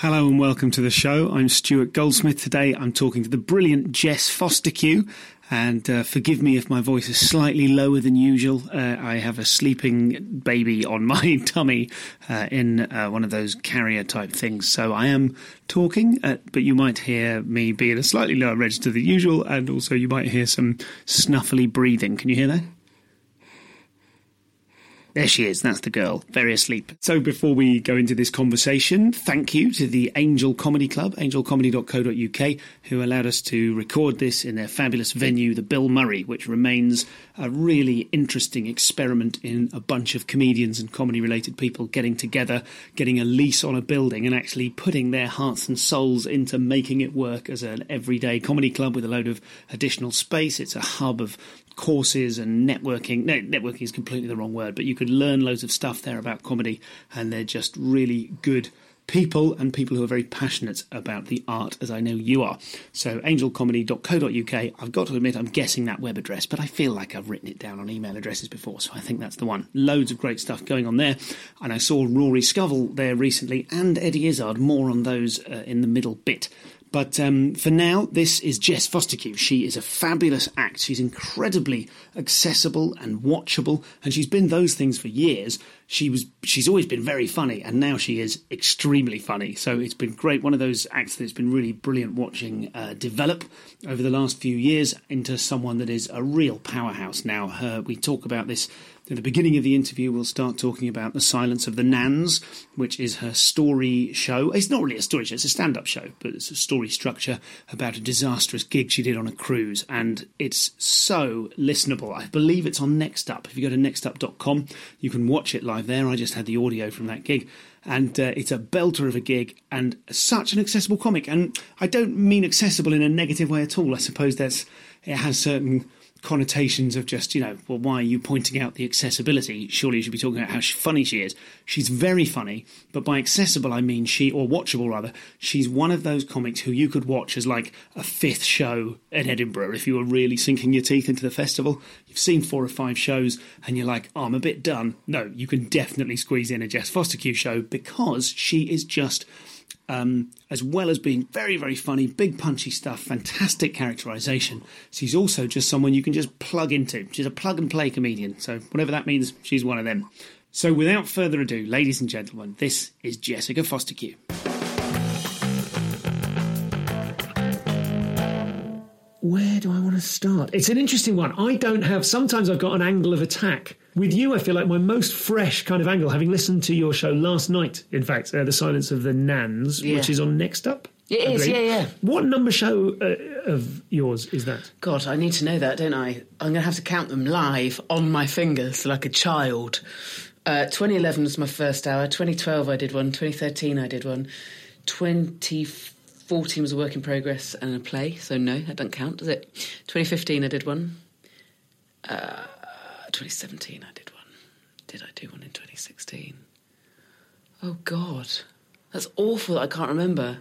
Hello and welcome to the show. I'm Stuart Goldsmith. Today I'm talking to the brilliant Jess Fostekew. And uh, forgive me if my voice is slightly lower than usual. Uh, I have a sleeping baby on my tummy uh, in uh, one of those carrier type things. So I am talking, uh, but you might hear me be at a slightly lower register than usual. And also you might hear some snuffly breathing. Can you hear that? There she is, that's the girl, very asleep. So before we go into this conversation, thank you to the Angel Comedy Club, angelcomedy.co.uk, who allowed us to record this in their fabulous venue, the Bill Murray, which remains a really interesting experiment in a bunch of comedians and comedy related people getting together, getting a lease on a building, and actually putting their hearts and souls into making it work as an everyday comedy club with a load of additional space. It's a hub of courses and networking. No, networking is completely the wrong word, but you could learn loads of stuff there about comedy, and they're just really good people and people who are very passionate about the art, as I know you are. So, angelcomedy.co.uk. I've got to admit, I'm guessing that web address, but I feel like I've written it down on email addresses before, so I think that's the one. Loads of great stuff going on there. And I saw Rory Scovel there recently and Eddie Izzard, more on those uh, in the middle bit. But um, for now, this is Jess Fostekew. She is a fabulous act. She's incredibly accessible and watchable, and she's been those things for years. She was, she's always been very funny, and now she is extremely funny. So it's been great. One of those acts that's been really brilliant watching uh, develop over the last few years into someone that is a real powerhouse now. Her, we talk about this at the beginning of the interview, we'll start talking about The Silence of the Nans, which is her story show. It's not really a story show, it's a stand up show, but it's a story structure about a disastrous gig she did on a cruise. And it's so listenable. I believe it's on Next Up. If you go to nextup.com, you can watch it live there. I just had the audio from that gig. And uh, it's a belter of a gig and such an accessible comic. And I don't mean accessible in a negative way at all. I suppose that's it has certain connotations of just, you know, well, why are you pointing out the accessibility? Surely you should be talking about how funny she is. She's very funny, but by accessible, I mean she, or watchable rather, she's one of those comics who you could watch as like a fifth show at Edinburgh if you were really sinking your teeth into the festival. You've seen four or five shows and you're like, oh, I'm a bit done. No, you can definitely squeeze in a Jess Fostekew show because she is just um, as well as being very, very funny, big punchy stuff, fantastic characterization. She's also just someone you can just plug into. She's a plug and play comedian. So, whatever that means, she's one of them. So, without further ado, ladies and gentlemen, this is Jessica Fostekew. Where do I want to start? It's an interesting one. I don't have, sometimes I've got an angle of attack with you, I feel like my most fresh kind of angle, having listened to your show last night, in fact, uh, The Silence of the Nans, yeah. which is on Next Up. It is, yeah, yeah. What number show uh, of yours is that? God, I need to know that, don't I? I'm going to have to count them live on my fingers like a child. Uh, 2011 was my first hour. 2012 I did one. 2013 I did one. 2014 was a work in progress and a play, so no, that doesn't count, does it? 2015 I did one. Uh, 2017 I did one. Did I do one in 2016? Oh God, that's awful. I can't remember.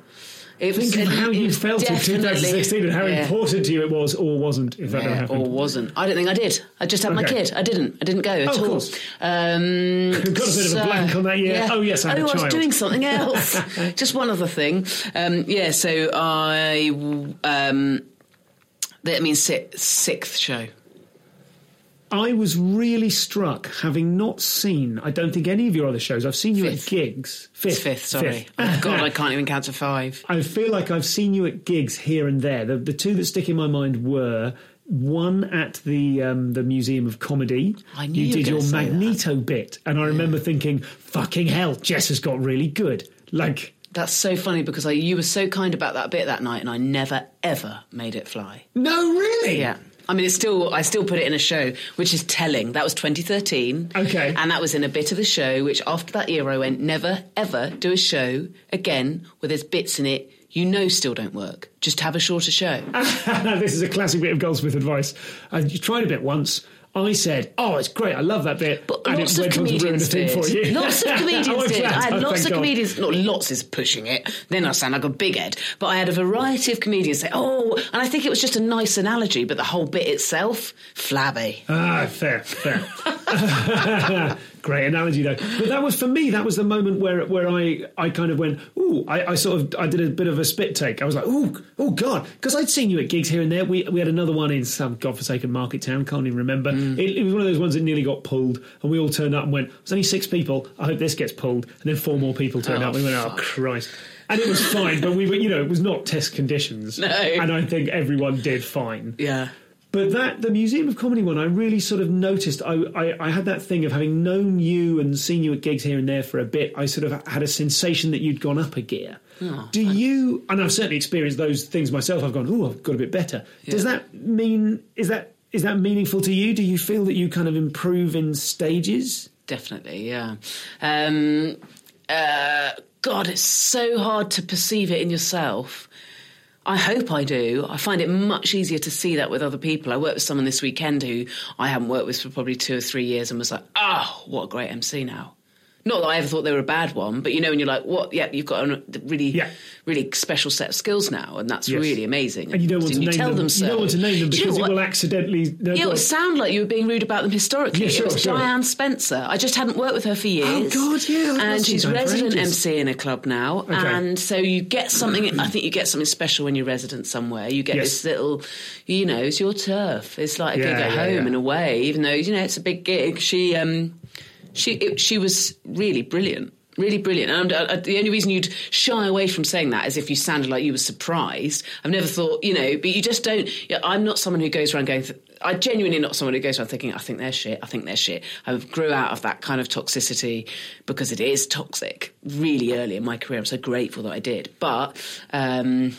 It Think was, of how you felt in 2016 and how yeah. important to you it was or wasn't, if that yeah, happened. Or wasn't. I don't think I did. I just had okay. my kid. I didn't. I didn't go at oh, all. Of course. Um, Got a bit so, of a blank on that year. Yeah. Oh, yes, I had oh, a child. I was doing something else. just one other thing. Um, yeah, so I. Um, That means sixth show. I was really struck, having not seen, I don't think any of your other shows. I've seen you Fifth. at gigs. It's fifth, sorry. Oh, God, I can't even count to five. I feel like I've seen you at gigs here and there. The, the two that stick in my mind were one at the um, the Museum of Comedy. I knew you did your gonna that. Magneto bit, and I remember thinking, "Fucking hell, Jess has got really good." Like, That's so funny because I, you were so kind about that bit that night, and I never ever made it fly. no, really? Yeah. I mean, it's still. I still put it in a show, which is telling. That was 2013. Okay. And that was in a bit of a show, which after that year, I went never ever do a show again where there's bits in it you know still don't work. Just have a shorter show. this is a classic bit of Goldsmith advice. I you tried a bit once. I said, "Oh, it's great. I love that bit," But and lots of went on to ruin comedians did. for you. Lots of comedians Oh, did. I had Oh, lots of God. comedians. Not lots is pushing it. Then I sound like a big head. But I had a variety of comedians say, "Oh," and I think it was just a nice analogy. But the whole bit itself, flabby. Ah, fair, fair. Great analogy though. But that was for me. That was the moment where where I I kind of went. Ooh, I, I sort of I did a bit of a spit take. I was like, ooh, oh god, because I'd seen you at gigs here and there. We we had another one in some godforsaken market town. Can't even remember. Mm. It, it was one of those ones that nearly got pulled, and we all turned up and went. There's only six people. I hope this gets pulled. And then four more people turned Oh, up. We went, oh fuck. Christ. And it was fine, but we were, you know, it was not test conditions. No. And I think everyone did fine. Yeah. But that the Museum of Comedy one, I really sort of noticed. I, I, I had that thing of having known you and seen you at gigs here and there for a bit. I sort of had a sensation that you'd gone up a gear. Oh, Do you? And I've certainly experienced those things myself. I've gone, oh, I've got a bit better. Does that mean is that is that meaningful to you? Do you feel that you kind of improve in stages? Definitely, yeah. Um, uh, God, it's so hard to perceive it in yourself. I hope I do. I find it much easier to see that with other people. I worked with someone this weekend who I haven't worked with for probably two or three years and was like, oh, what a great MC now. Not that I ever thought they were a bad one, but you know, when you're like, what? Yeah, you've got a really, Yeah. really special set of skills now, and that's Yes. really amazing. And you don't want to name tell them. them so. You don't want to name them Do you know because it will accidentally. No, Yeah, it would sound like you were being rude about them historically. Yeah, sure, it was sure. Diane Spencer. I just hadn't worked with her for years. Oh, God, yeah, And she's resident. MC in a club now. And so you get something, I think you get something special when you're resident somewhere. You get Yes. this little, you know, it's your turf. It's like a Yeah, gig at home in a way, even though, you know, it's a big gig. She, um, she, it, she was really brilliant. Really brilliant. And uh, the only reason you'd shy away from saying that is if you sounded like you were surprised. I've never thought, you know, but you just don't. I'm not someone who goes around going. Th- I genuinely not someone who goes around thinking, I think they're shit. I think they're shit. I grew out of that kind of toxicity because it is toxic. Really early in my career, I'm so grateful that I did. But. Um,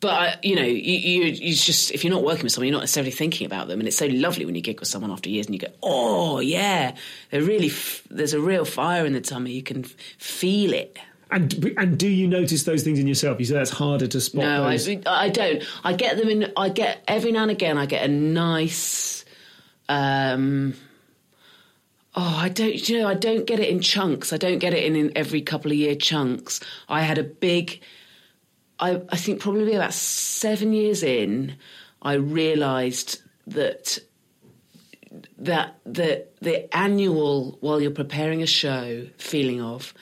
but I, you know, you, you you just if you're not working with someone, you're not necessarily thinking about them, and it's so lovely when you gig with someone after years and you go, oh yeah, they're really f- there's a real fire in the tummy. You can f- feel it. And and do you notice those things in yourself? You say that's harder to spot. No, I. I don't. I get them in. I get every now and again. I get a nice. Um, oh, I don't. You know, I don't get it in chunks. I don't get it in, in every couple of year chunks. I had a big. I, I think probably about seven years in, I realised that that the the annual while you're preparing a show feeling of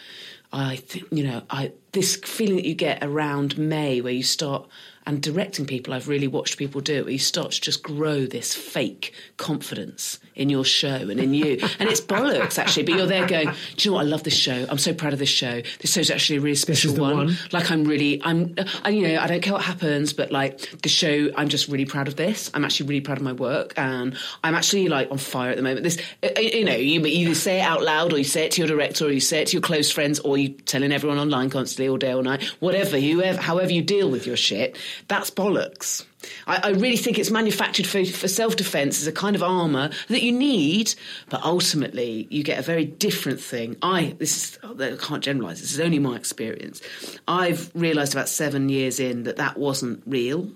I think you know I this feeling that you get around May where you start and directing people I've really watched people do it where you start to just grow this fake confidence in your show and in you. And it's bollocks actually but you're there going do you know what? I love this show. I'm so proud of this show. This show's actually a really special the one. like I'm really I'm I, you know I don't care what happens but like the show I'm just really proud of this. I'm actually really proud of my work and I'm actually like on fire at the moment. This uh, you know you either say it out loud or you say it to your director or you say it to your close friends or you're telling everyone online constantly all day all night. Whatever you ever, however you deal with your shit that's bollocks I, I really think it's manufactured for, for self-defense as a kind of armor that you need, but ultimately you get a very different thing. I this is I can't generalize. This is only my experience. I've realised about seven years in that that wasn't real.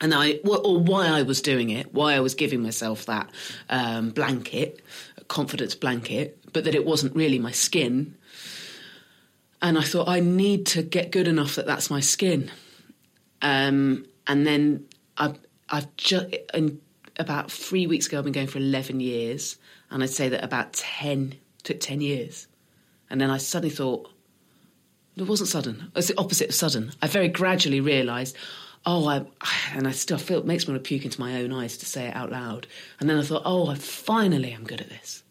And I, or why I was doing it, why I was giving myself that um, blanket, confidence blanket, but that it wasn't really my skin. And I thought I need to get good enough that that's my skin. Um, and then I've, I've just, in about three weeks ago, I've been going for 11 years. And I'd say that about 10, took 10 years. And then I suddenly thought, it wasn't sudden. It's the opposite of sudden. I very gradually realised, oh, I, and I still feel it makes me want to puke into my own eyes to say it out loud. And then I thought, oh, I finally am good at this.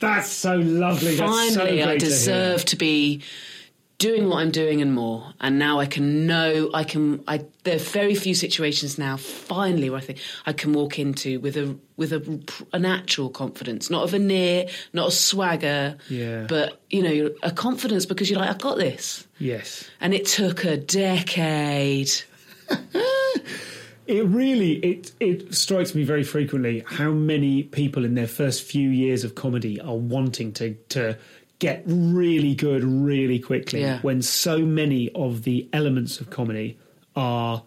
That's so lovely. Finally, That's so I to deserve hear. to, be doing what I'm doing and more. And now I can know I can. I there are very few situations now. Finally, where I think I can walk into with a with a, a natural confidence, not a veneer, not a swagger, Yeah. but you know, a confidence because you're like, I've got this. Yes. And it took a decade. It really it it strikes me very frequently how many people in their first few years of comedy are wanting to to get really good really quickly Yeah. when so many of the elements of comedy are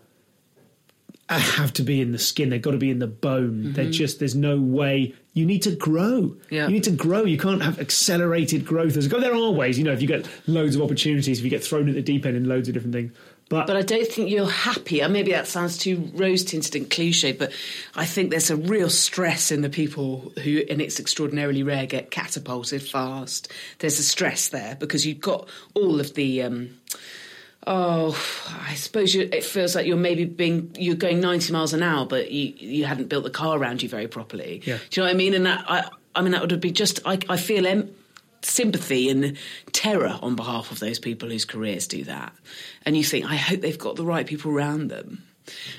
uh, have to be in the skin they've got to be in the bone. They're just there's no way. You need to grow. Yeah. you need to grow. You can't have accelerated growth. There are ways you know if you get loads of opportunities if you get thrown at the deep end in loads of different things but, But I don't think you're happy. And maybe that sounds too rose tinted and cliche, but I think there's a real stress in the people who, and it's extraordinarily rare, get catapulted fast. There's a stress there because you've got all of the. Um, Oh, I suppose you, it feels like you're maybe being you're going 90 miles an hour, but you you hadn't built the car around you very properly. Yeah. Do you know what I mean? And that I I mean that would be just I I feel em- sympathy and terror on behalf of those people whose careers do that. And you think, I hope they've got the right people around them.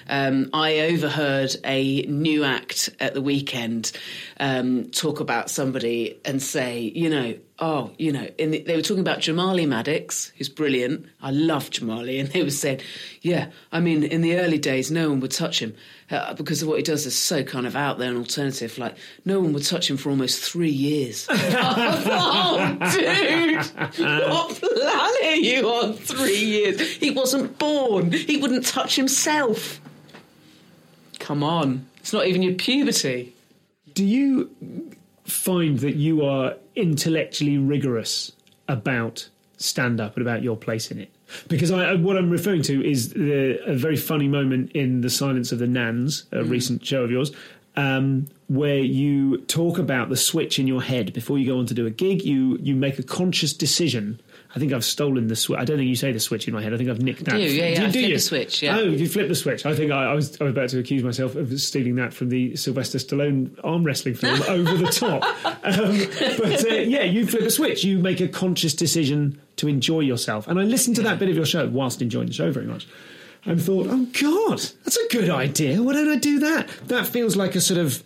Um, I overheard a new act at the weekend um, talk about somebody and say, you know, oh, you know, the, they were talking about Jamali Maddix, who's brilliant. I love Jamali, and they were saying, yeah, I mean, in the early days, no one would touch him uh, because of what he does is so kind of out there and alternative. Like, no one would touch him for almost three years. oh, dude, what planet are you on? Three years. He wasn't born. He wouldn't touch himself. Come on. It's not even your puberty. Do you find that you are intellectually rigorous about stand up and about your place in it? Because I, what I'm referring to is the, a very funny moment in The Silence of the Nans, a recent show of yours, um, where you talk about the switch in your head before you go on to do a gig. You you make a conscious decision. I think I've stolen the switch. I don't think you say the switch in my head. I think I've nicked that. do, yeah, yeah, I flip you? the switch, yeah. Oh, you flip the switch. I think I, I was I was about to accuse myself of stealing that from the Sylvester Stallone arm wrestling film Over the Top. Um, but uh, yeah, you flip a switch. You make a conscious decision to enjoy yourself. And I listened to that bit of your show whilst enjoying the show very much. And thought, oh God, that's a good idea. Why don't I do that? That feels like a sort of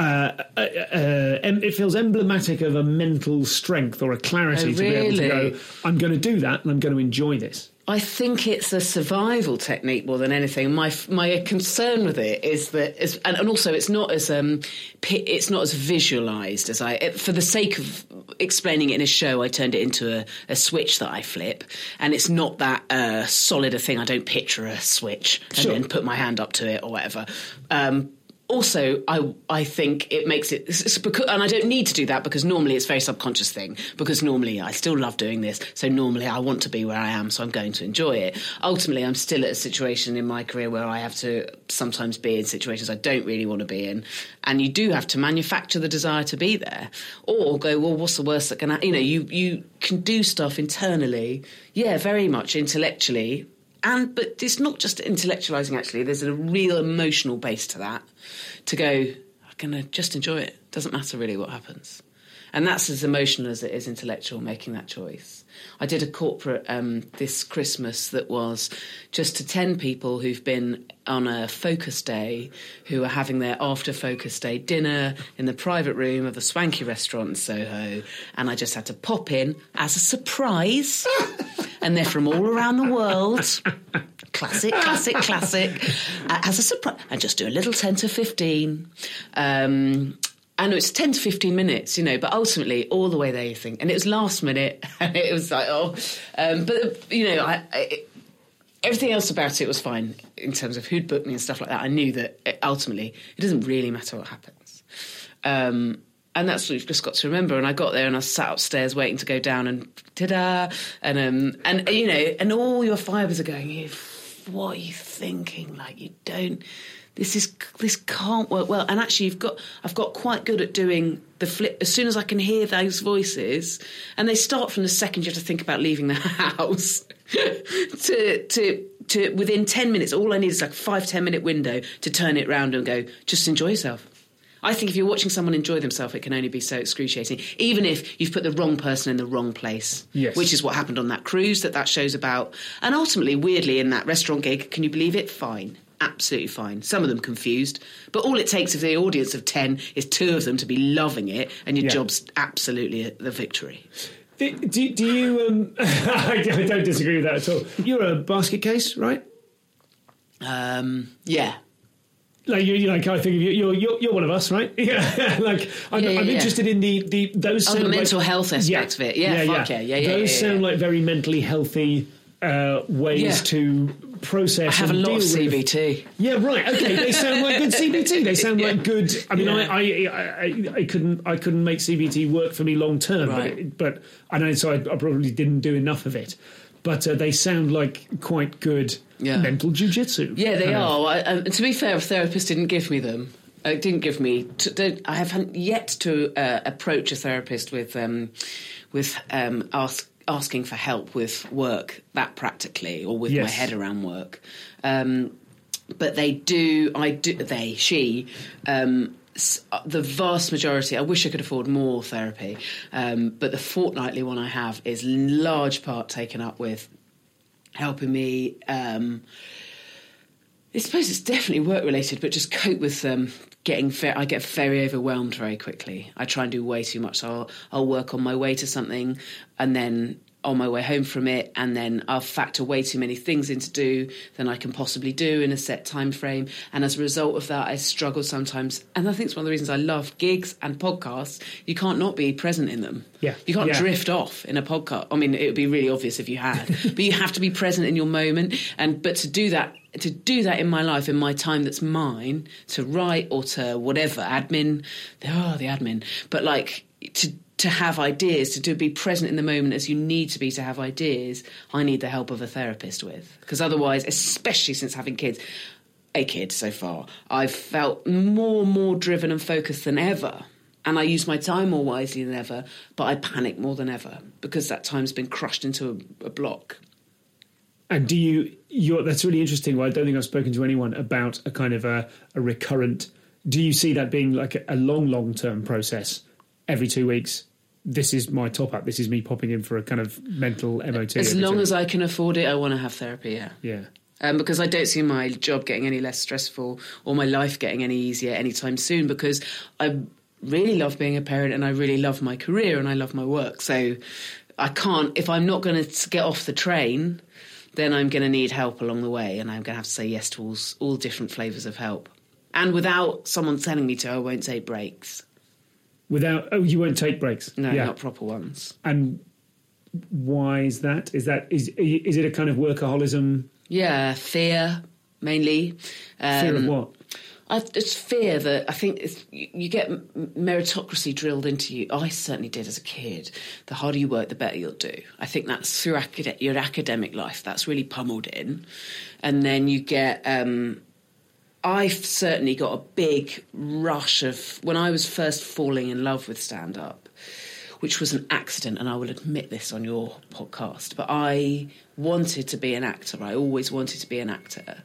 uh, uh, uh, em- it feels emblematic of a mental strength or a clarity Oh, to be able to go. I'm going to do that, and I'm going to enjoy this. I think it's a survival technique more than anything. My my concern with it is that, is, and, and also it's not as um, it's not as visualized as I. It, for the sake of explaining it in a show, I turned it into a, a switch that I flip, and it's not that uh, solid a thing. I don't picture a switch and Sure. then put my hand up to it or whatever. Um, also, I I think it makes it, because, and I don't need to do that because normally it's a very subconscious thing. Because normally I still love doing this, so normally I want to be where I am, so I'm going to enjoy it. Ultimately, I'm still at a situation in my career where I have to sometimes be in situations I don't really want to be in, and you do have to manufacture the desire to be there, or go, well, what's the worst that can happen? You know, you you can do stuff internally, yeah, very much intellectually, and but it's not just intellectualizing actually. There's a real emotional base to that to go i'm gonna just enjoy it. Doesn't matter really what happens. And that's as emotional as it is intellectual making that choice i did a corporate um, this christmas that was just to 10 people who've been on a focus day who are having their after focus day dinner in the private room of a swanky restaurant in soho and i just had to pop in as a surprise and they're from all around the world. Classic, classic, classic. Uh, as a surprise, and just do a little ten to fifteen. Um, and it's 10 to 15 minutes, you know, but ultimately all the way there you think. And it was last minute, and it was like, oh. Um, but, you know, I, I, everything else about it was fine in terms of who'd booked me and stuff like that. I knew that it, ultimately it doesn't really matter what happens. Um, and that's what you've just got to remember. And I got there and I sat upstairs waiting to go down and ta-da, and um, and you know, and all your fibres are going. "You- What are you thinking? Like you don't. This is this can't work well. And actually, you've got I've got quite good at doing the flip. As soon as I can hear those voices, and they start from the second you have to think about leaving the house to to to within ten minutes. All I need is like a five ten minute window to turn it round and go. Just enjoy yourself. I think if you're watching someone enjoy themselves, it can only be so excruciating, even if you've put the wrong person in the wrong place. Yes. Which is what happened on that cruise that that show's about. And ultimately, weirdly, in that restaurant gig, can you believe it? Fine. Absolutely fine. Some of them confused. But all it takes of the audience of 10 is two of them to be loving it, and your Yeah. job's absolutely the victory. Do, do, do you? Um, I don't disagree with that at all. You're a basket case, right? Um, yeah. Like you, like I think of you, you're you're you're one of us, right? Yeah. like I'm, Yeah, yeah, I'm yeah. interested in the the those Oh, the sound like- mental health aspect of it. Yeah, fuck yeah, yeah, yeah, Those yeah, sound yeah. like very mentally healthy uh, ways Yeah. to process. I have a lot of deal with- CBT. Yeah, right. Okay, they sound like good CBT. They sound like good. I mean, Yeah. I, I, I, I couldn't, I couldn't make CBT work for me long term. Right. But, but I know, so I, I probably didn't do enough of it. But uh, they sound like quite good Yeah. mental jujitsu. Yeah, they Uh, are. I, um, to be fair, a therapist didn't give me them. Uh, didn't give me. T- I have yet to uh, approach a therapist with um, with um, ask, asking for help with work that practically, or with my head around work. Um, but they do. I do. They. She. Um, the vast majority. I wish I could afford more therapy, um, but the fortnightly one I have is in large part taken up with helping me. Um, I suppose it's definitely work related, but just cope with um, getting. Ve- I get very overwhelmed very quickly. I try and do way too much. So I'll, I'll work on my way to something, and then on my way home from it, and then I'll factor way too many things in to do than I can possibly do in a set time frame. And as a result of that, I struggle sometimes. And I think it's one of the reasons I love gigs and podcasts. You can't not be present in them. Yeah. you can't Yeah. drift off in a podcast. I mean, it would be really obvious if you had, but you have to be present in your moment. And but to do that, to do that in my life, in my time that's mine, to write or to whatever admin, oh, the admin, but like to to have ideas, to do, be present in the moment as you need to be to have ideas. I need the help of a therapist with because otherwise, especially since having kids. A kid so far, I've felt more more driven and focused than ever and I use my time more wisely than ever, but I panic more than ever because that time's been crushed into a, a block. And do you? You're, that's really interesting. Well, I don't think I've spoken to anyone about a kind of a, a recurrent. Do you see that being like a, a long, long term process? Every two weeks, this is my top up. This is me popping in for a kind of mental MOT. As long as. I can afford it, I want to have therapy, yeah. yeah. Um, because I don't see my job getting any less stressful or my life getting any easier anytime soon because I really love being a parent and I really love my career and I love my work. So I can't, if I'm not going to get off the train, then I'm going to need help along the way and I'm going to have to say yes to all, all different flavours of help. And without someone telling me to, I won't take breaks. Without oh, you won't take breaks. No, yeah. not proper ones. And why is that? Is that is is it a kind of workaholism? Yeah, fear mainly. Um, Fear of what? I, just fear that I think you get meritocracy drilled into you. I certainly did as a kid. The harder you work, the better you'll do. I think that's through acad- your academic life. That's really pummeled in, and then you get. Um, I've certainly got a big rush of when I was first falling in love with stand up, which was an accident, and I will admit this on your podcast. But I wanted to be an actor. I always wanted to be an actor,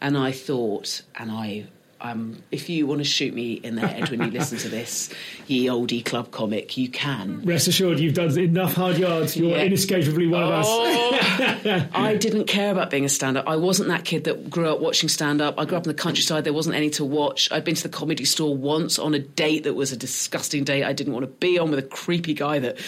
and I thought, and I. Um, if you want to shoot me in the head when you listen to this, ye oldie club comic, you can. Rest assured, you've done enough hard yards. You're Yeah. inescapably one of us. Oh, I didn't care about being a stand up. I wasn't that kid that grew up watching stand up. I grew up in the countryside. There wasn't any to watch. I'd been to the comedy store once on a date that was a disgusting date I didn't want to be on with a creepy guy that.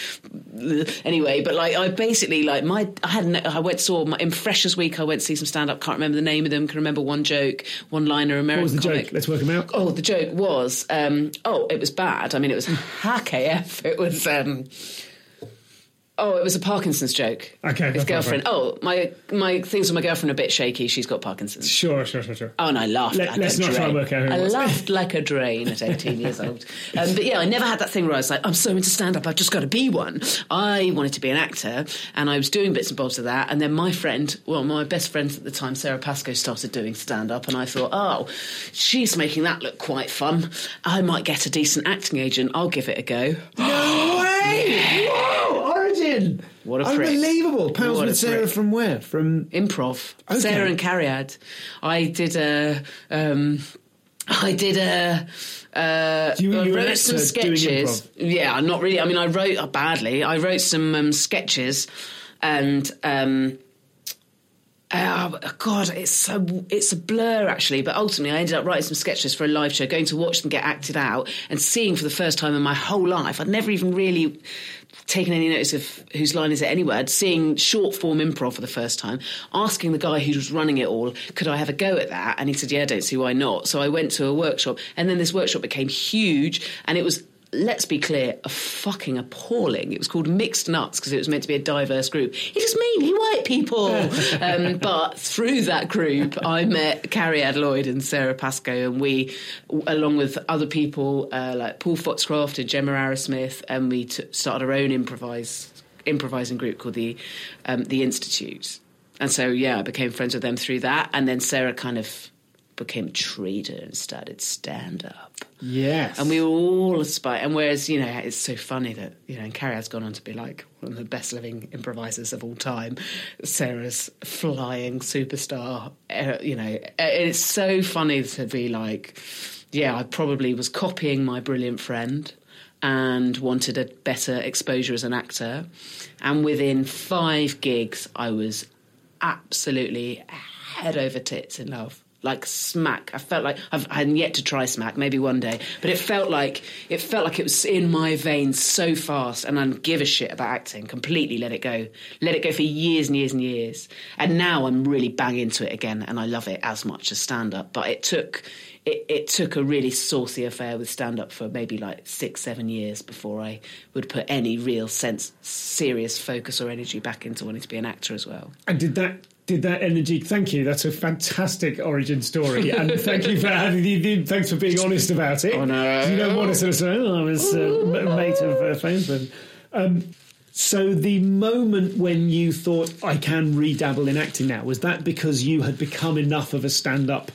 Anyway, but like I basically like my I had no- I went saw my, in Freshers Week. I went to see some stand up. Can't remember the name of them. Can remember one joke, one liner. American What was the comic. joke? Let's work them out. Oh, the joke was, um, oh, it was bad. I mean, it was hack AF. It was, um, Oh, it was a Parkinson's joke. Okay, his girlfriend. Oh, my my things with my girlfriend are a bit shaky. She's got Parkinson's. Sure, sure, sure, sure. Oh, and I laughed. Let- like let's a not drain. try and work out who I laughed like a drain at 18 years old. Um, but yeah, I never had that thing where I was like, I'm so into stand up, I've just got to be one. I wanted to be an actor, and I was doing bits and bobs of that. And then my friend, well, my best friend at the time, Sara Pascoe, started doing stand up, and I thought, oh, she's making that look quite fun. I might get a decent acting agent. I'll give it a go. No way! Whoa! Origin! What a prick. Unbelievable. Pals What a with Sara prick. from where? From improv. Okay. Sara and Cariad. I did a. Um, I did a. Uh, You- I you were wrote some actor doing sketches. Yeah, not really. I mean, I wrote uh, badly. I wrote some um, sketches, and um, Oh God, it's so it's a blur actually. But ultimately, I ended up writing some sketches for a live show, going to watch them get acted out, and seeing for the first time in my whole life. I'd never even really taken any notice of whose line is it anyway. I'd seeing short form improv for the first time, asking the guy who was running it all, could I have a go at that? And he said, Yeah, I don't see why not. So I went to a workshop, and then this workshop became huge, and it was let's be clear, a fucking appalling. It was called Mixed Nuts because it was meant to be a diverse group. It was mainly white people. um, but through that group, I met Cariad Lloyd and Sara Pascoe, and we, along with other people uh, like Paul Foxcroft and Gemma Arrowsmith, and we t- started our own improvise, improvising group called the um, the Institute. And so, yeah, I became friends with them through that. And then Sara kind of became a trader and started stand up. Yes, And we were all aspire. And whereas, you know, it's so funny that, you know, and Cariad has gone on to be like one of the best living improvisers of all time. Sara's flying superstar. Uh, you know, uh, it's so funny to be like, yeah, I probably was copying my brilliant friend and wanted a better exposure as an actor. And within five gigs, I was absolutely head over tits in love. Like smack, I felt like I've, I hadn't yet to try smack. Maybe one day, but it felt like it felt like it was in my veins so fast, and I didn't give a shit about acting. Completely let it go, let it go for years and years and years. And now I'm really bang into it again, and I love it as much as stand up. But it took it, it took a really saucy affair with stand up for maybe like six, seven years before I would put any real sense, serious focus or energy back into wanting to be an actor as well. And did that did that energy? Thank you. That's a fantastic origin story, and thank you for having. Thanks for being honest about it. Oh, no. You don't want to sort of say, "Oh, I was uh, mate of uh, Fainsman." Um, so the moment when you thought I can redabble in acting now was that because you had become enough of a stand-up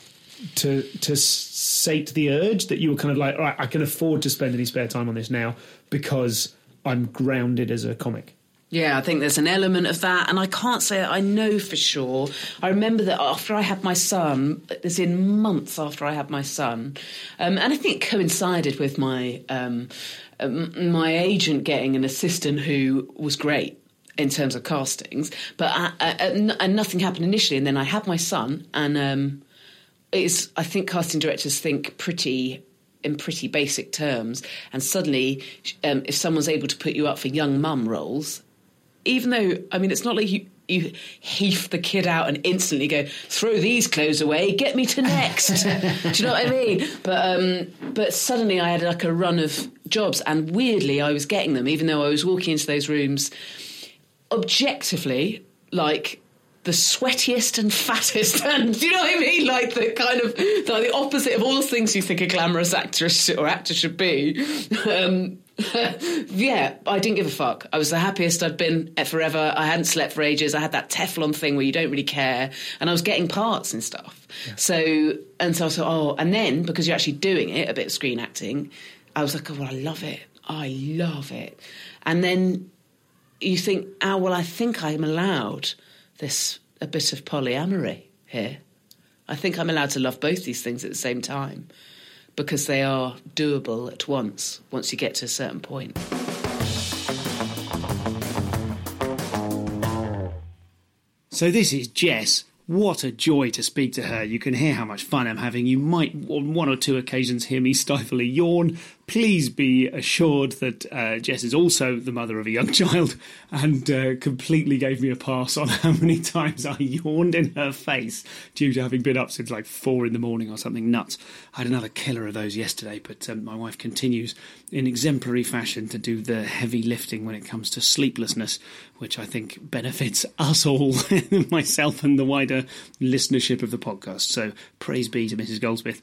to to sate the urge that you were kind of like, all right, I can afford to spend any spare time on this now because I'm grounded as a comic. Yeah, I think there's an element of that, and I can't say I know for sure. I remember that after I had my son, as in months after I had my son, um, and I think it coincided with my um, um, my agent getting an assistant who was great in terms of castings, but I, I, and and nothing happened initially, and then I had my son, and um, it's I think casting directors think pretty in pretty basic terms, and suddenly, um, if someone's able to put you up for young mum roles, even though I mean, it's not like you you heave the kid out and instantly go throw these clothes away, get me to next. Do you know what I mean? But um, but suddenly I had like a run of jobs, and weirdly I was getting them, even though I was walking into those rooms objectively like the sweatiest and fattest and do you know what I mean? Like the kind of the, the opposite of all the things you think a glamorous actress or actor should be. Um, yeah, I didn't give a fuck. I was the happiest I'd been at forever. I hadn't slept for ages. I had that Teflon thing where you don't really care, and I was getting parts and stuff. So and so I thought, oh, and then because you're actually doing it, a bit of screen acting, I was like, oh, well, I love it. I love it. And then you think, oh, well, I think I'm allowed this a bit of polyamory here. I think I'm allowed to love both these things at the same time because they are doable at once once you get to a certain point. So this is Jess. What a joy to speak to her. You can hear how much fun I'm having. You might, on one or two occasions, hear me stifle a yawn, please be assured that uh, Jess is also the mother of a young child and uh, completely gave me a pass on how many times I yawned in her face due to having been up since like four in the morning or something nuts. I had another killer of those yesterday, but um, my wife continues in exemplary fashion to do the heavy lifting when it comes to sleeplessness, which I think benefits us all, myself and the wider listenership of the podcast. So praise be to Mrs. Goldsmith.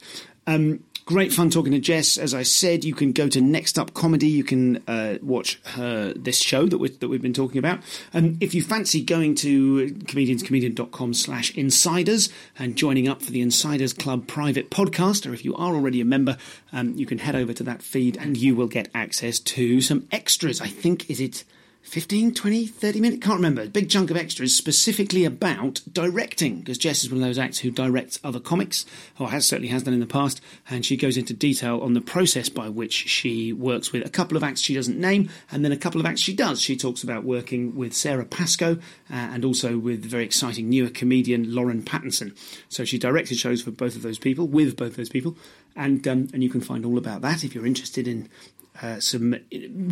Um, Great fun talking to Jess. As I said, you can go to Next Up Comedy. You can uh, watch her this show that, we that we've been talking about. And um, if you fancy going to comedianscomedian.com slash insiders and joining up for the Insiders Club private podcast, or if you are already a member, um, you can head over to that feed and you will get access to some extras. I think, is it 15, 20, 30 minutes, can't remember, a big chunk of extras specifically about directing, because Jess is one of those acts who directs other comics, or has certainly has done in the past, and she goes into detail on the process by which she works with a couple of acts she doesn't name, and then a couple of acts she does. She talks about working with Sara Pascoe, uh, and also with the very exciting newer comedian Lauren Pattinson. So she directed shows for both of those people, with both those people, and um, and you can find all about that if you're interested in uh, some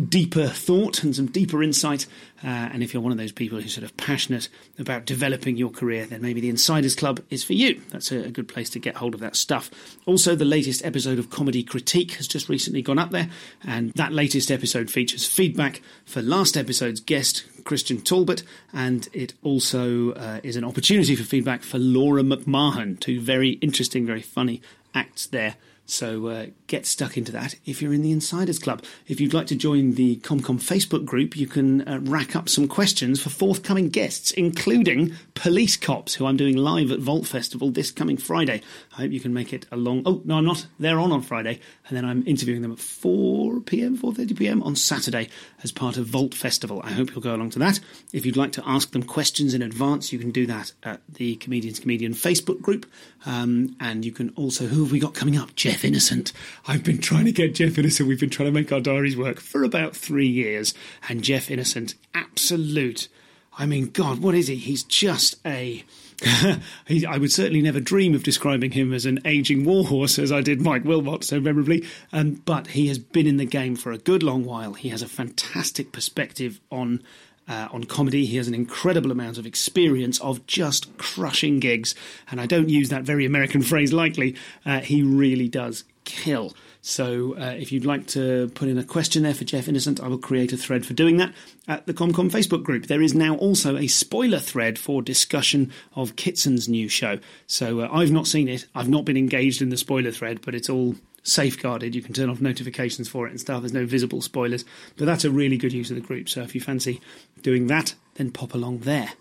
deeper thought and some deeper insight. Uh, and if you're one of those people who's sort of passionate about developing your career, then maybe the Insiders Club is for you. That's a, a good place to get hold of that stuff. Also, the latest episode of Comedy Critique has just recently gone up there, and that latest episode features feedback for last episode's guest, Christian Talbot, and it also uh, is an opportunity for feedback for Laura McMahon. Two very interesting, very funny acts there so uh, get stuck into that if you're in the Insiders Club. If you'd like to join the ComCom Facebook group, you can uh, rack up some questions for forthcoming guests, including police cops, who I'm doing live at Vault Festival this coming Friday. I hope you can make it along. Oh no, I'm not. They're on on Friday, and then I'm interviewing them at 4 p.m., 4:30 p.m. on Saturday as part of Vault Festival. I hope you'll go along to that. If you'd like to ask them questions in advance, you can do that at the Comedians Comedian Facebook group, um, and you can also. Who have we got coming up? Jeff Jeff Innocent. I've been trying to get Jeff Innocent. We've been trying to make our diaries work for about three years. And Jeff Innocent, absolute. I mean, God, what is he? He's just a. I would certainly never dream of describing him as an aging warhorse, as I did Mike Wilmot so memorably. Um, but he has been in the game for a good long while. He has a fantastic perspective on uh, on comedy. He has an incredible amount of experience of just crushing gigs, and I don't use that very American phrase lightly. Uh, he really does kill. So uh, if you'd like to put in a question there for Jeff Innocent, I will create a thread for doing that at the ComCom Facebook group. There is now also a spoiler thread for discussion of Kitson's new show. So uh, I've not seen it. I've not been engaged in the spoiler thread, but it's all safeguarded. You can turn off notifications for it and stuff. There's no visible spoilers. But that's a really good use of the group. So if you fancy doing that, then pop along there.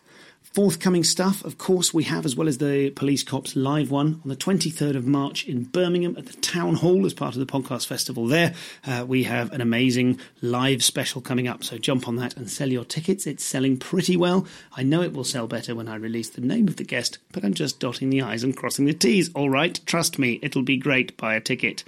Forthcoming stuff, of course, we have, as well as the Police Cops live one on the 23rd of March in Birmingham at the Town Hall as part of the podcast festival there. Uh, we have an amazing live special coming up, so jump on that and sell your tickets. It's selling pretty well. I know it will sell better when I release the name of the guest, but I'm just dotting the I's and crossing the T's. All right, trust me, it'll be great. Buy a ticket.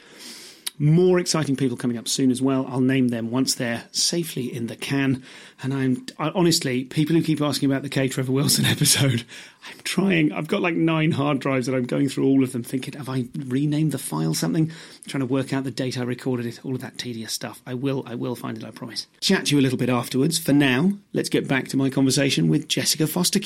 More exciting people coming up soon as well. I'll name them once they're safely in the can. And I'm I, honestly, people who keep asking about the K. Trevor Wilson episode, I'm trying. I've got like nine hard drives and I'm going through all of them thinking, have I renamed the file something? trying to work out the date I recorded it, all of that tedious stuff. I will, I will find it, I promise. Chat to you a little bit afterwards. For now, let's get back to my conversation with Jessica Fostekew.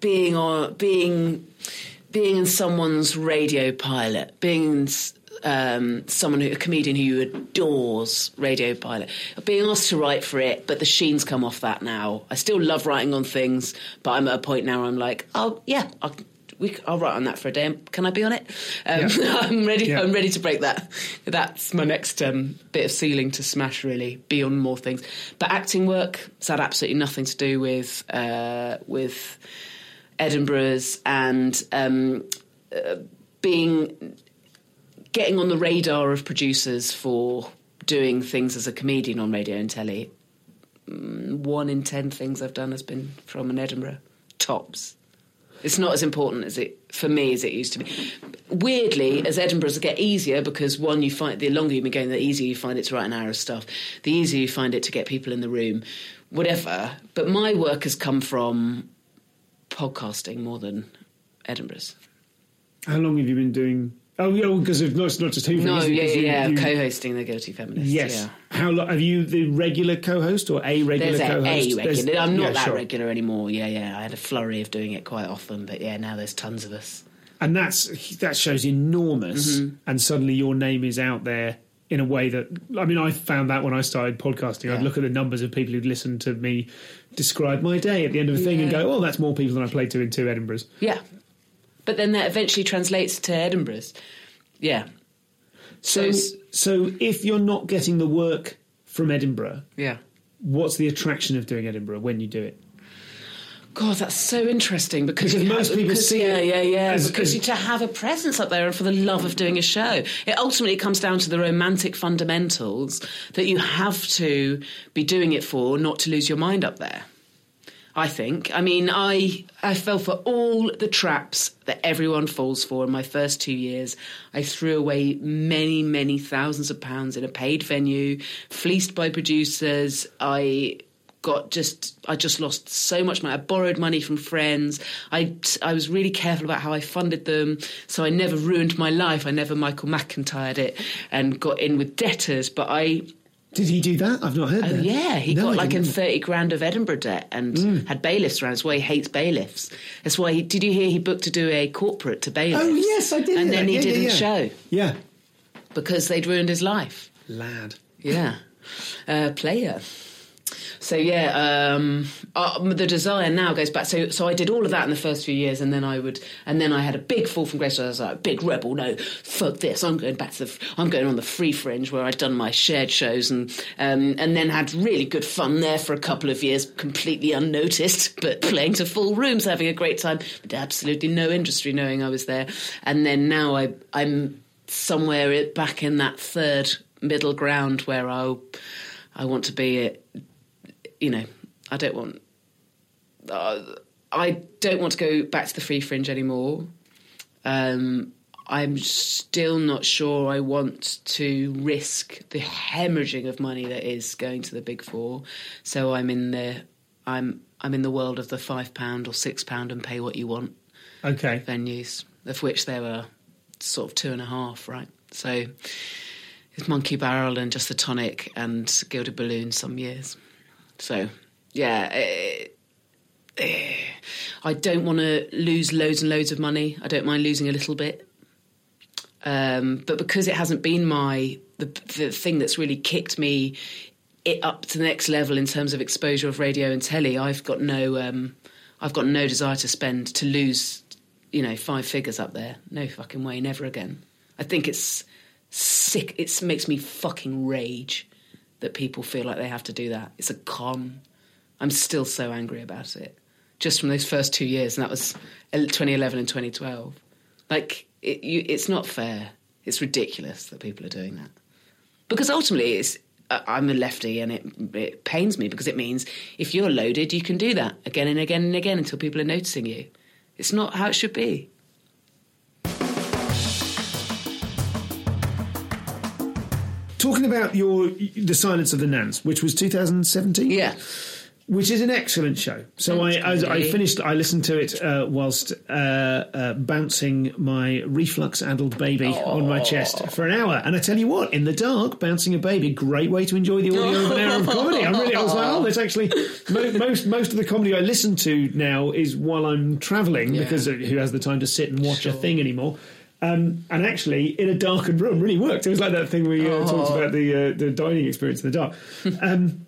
being on being being in someone's radio pilot, being um, someone who, a comedian who adores Radio Pilot, being asked to write for it, but the sheen's come off that now. I still love writing on things, but I'm at a point now where I'm like, oh yeah, I'll, we, I'll write on that for a day. Can I be on it? Um, yeah. I'm ready. Yeah. I'm ready to break that. That's my next um, bit of ceiling to smash. Really, be on more things. But acting work has had absolutely nothing to do with uh, with Edinburgh's and um, uh, being getting on the radar of producers for doing things as a comedian on radio and telly. Mm, one in ten things I've done has been from an Edinburgh tops. It's not as important as it for me as it used to be. Weirdly, as Edinburgh's get easier because one, you find the longer you've been going, the easier you find it to write an hour of stuff. The easier you find it to get people in the room, whatever. But my work has come from podcasting more than Edinburgh's. How long have you been doing Oh, yeah, because well, it's not just Hoover. No, yeah, yeah, yeah. You, co-hosting the Guilty Feminist. Yes. Yeah. How long have you the regular co-host or a regular there's co-host? A, a regular. There's, I'm not yeah, that sure. regular anymore. Yeah, yeah. I had a flurry of doing it quite often, but yeah, now there's tons of us. And that's that shows enormous, mm-hmm. and suddenly your name is out there in a way that I mean I found that when I started podcasting. Yeah. I'd look at the numbers of people who'd listen to me describe my day at the end of the thing and go, "Oh, that's more people than I played to in two Edinburghs." Yeah, but then that eventually translates to Edinburghs. Yeah. So, so if you're not getting the work from Edinburgh, yeah, what's the attraction of doing Edinburgh when you do it? God, that's so interesting because, because most people because, see yeah, yeah, yeah. As, because as, to have a presence up there and for the love of doing a show, it ultimately comes down to the romantic fundamentals that you have to be doing it for, not to lose your mind up there. I think. I mean, I I fell for all the traps that everyone falls for in my first two years. I threw away many, many thousands of pounds in a paid venue, fleeced by producers. I got just I just lost so much money. I borrowed money from friends. I I was really careful about how I funded them, so I never ruined my life. I never Michael McIntyre'd it and got in with debtors. But I did he do that? I've not heard oh, that. Yeah, he no, got like a 30 grand of Edinburgh debt and mm. had bailiffs around. That's why he hates bailiffs. That's why he, did you hear he booked to do a corporate to bailiffs? Oh, yes, I did. And then he yeah, didn't yeah, yeah. show. Yeah. Because they'd ruined his life. Lad. Yeah. Uh, player. So yeah, um, uh, the desire now goes back. So so I did all of that in the first few years, and then I would, and then I had a big fall from grace. I was like, big rebel. No, fuck this. I'm going back to the. I'm going on the free fringe where I'd done my shared shows, and um, and then had really good fun there for a couple of years, completely unnoticed, but playing to full rooms, having a great time. But absolutely no industry knowing I was there. And then now I I'm somewhere back in that third middle ground where I I want to be you know, I don't want. Uh, I don't want to go back to the free fringe anymore. Um, I'm still not sure I want to risk the hemorrhaging of money that is going to the big four. So I'm in the I'm I'm in the world of the five pound or six pound and pay what you want. Okay. Venues, of which there were sort of two and a half, right? So it's Monkey Barrel and just the tonic and Gilded Balloon some years. So, yeah, uh, uh, I don't want to lose loads and loads of money. I don't mind losing a little bit. Um, but because it hasn't been my the, the thing that's really kicked me it up to the next level in terms of exposure of radio and telly, I've got no um, I've got no desire to spend to lose you know five figures up there. No fucking way, never again. I think it's sick. It makes me fucking rage that people feel like they have to do that. It's a con. I'm still so angry about it. Just from those first two years, and that was 2011 and 2012. Like, it, you, it's not fair. It's ridiculous that people are doing that. Because ultimately, it's, I'm a lefty and it, it pains me because it means if you're loaded, you can do that again and again and again until people are noticing you. It's not how it should be. Talking about your the Silence of the Nans, which was 2017. Yeah. which is an excellent show. So I, I, I finished. I listened to it uh, whilst uh, uh, bouncing my reflux-addled baby on my chest for an hour. And I tell you what, in the dark, bouncing a baby, great way to enjoy the audio of an hour of comedy. I'm really, I was like, oh, there's actually mo- most most of the comedy I listen to now is while I'm travelling Yeah. because who has the time to sit and watch a thing anymore? Um, and actually, in a darkened room, really worked. It was like that thing we uh, talked about the uh, the dining experience in the dark. Um,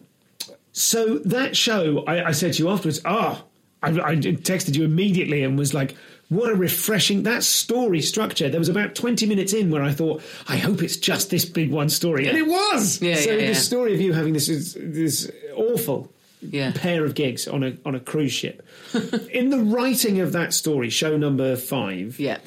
so that show, I, I said to you afterwards, ah, I, I texted you immediately and was like, what a refreshing that story structure. There was about 20 minutes in where I thought, I hope it's just this big one story. And it was. Yeah, so yeah, the yeah. story of you having this this awful Yeah. pair of gigs on a on a cruise ship. in the writing of that story, show number five, Yeah.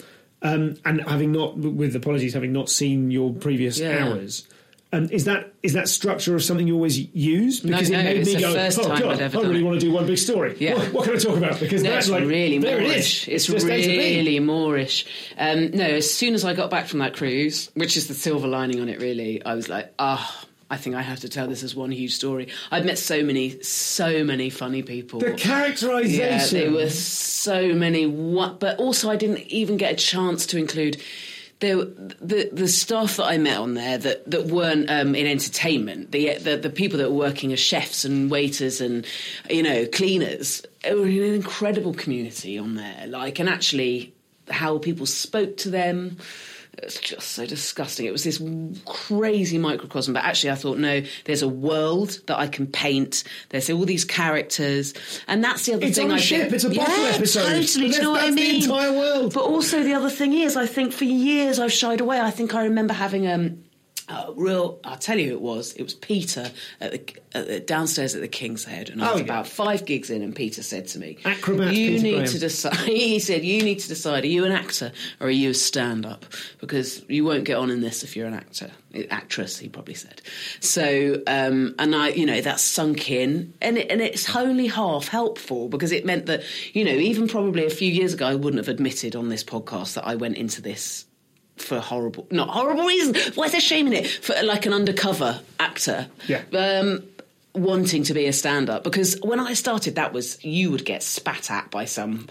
Um, and having not, with apologies, having not seen your previous Yeah. hours, um, is that is that structure of something you always use? Because no, it made me go, first oh time god, I really it." want to do one big story. Yeah. What, what can I talk about? Because No, that's it's like really there it moreish. is. It's, just A to B. really moreish. Um, no, as soon as I got back from that cruise, which is the silver lining on it, really, I was like, ah. I think I have to tell this as one huge story. I've met so many, so many funny people. the characterization. Yeah, there were so many. What, but also, I didn't even get a chance to include there, the the staff that I met on there that that weren't um, in entertainment. The, the the people that were working as chefs and waiters and you know cleaners. It were an incredible community on there. Like, and actually, how people spoke to them. It's just so disgusting. It was this crazy microcosm, but actually, I thought, no, there's a world that I can paint. There's all these characters, and that's the other It's thing. on I ship, it's a bottle yeah, episode. Totally. Do you know what I that's the mean? entire world. But also, the other thing is, I think for years I've shied away. I think I remember having um, a real. I'll tell you, who it was. It was Peter at the, at the downstairs at the King's Head, and I Oh, was yeah. about five gigs in, and Peter said to me, Acrobat "You Peter need Graham." to decide." He said, "You need to decide: are you an actor or are you a stand-up? Because you won't get on in this if you're an actor." Actress, he probably said. So, um, and I, you know, that sunk in, and it, and it's only half helpful because it meant that, you know, even probably a few years ago, I wouldn't have admitted on this podcast that I went into this for horrible, not horrible reasons. Why is there shame in it? For like an undercover actor, Yeah. um, wanting to be a stand-up. Because when I started, that was you would get spat at by some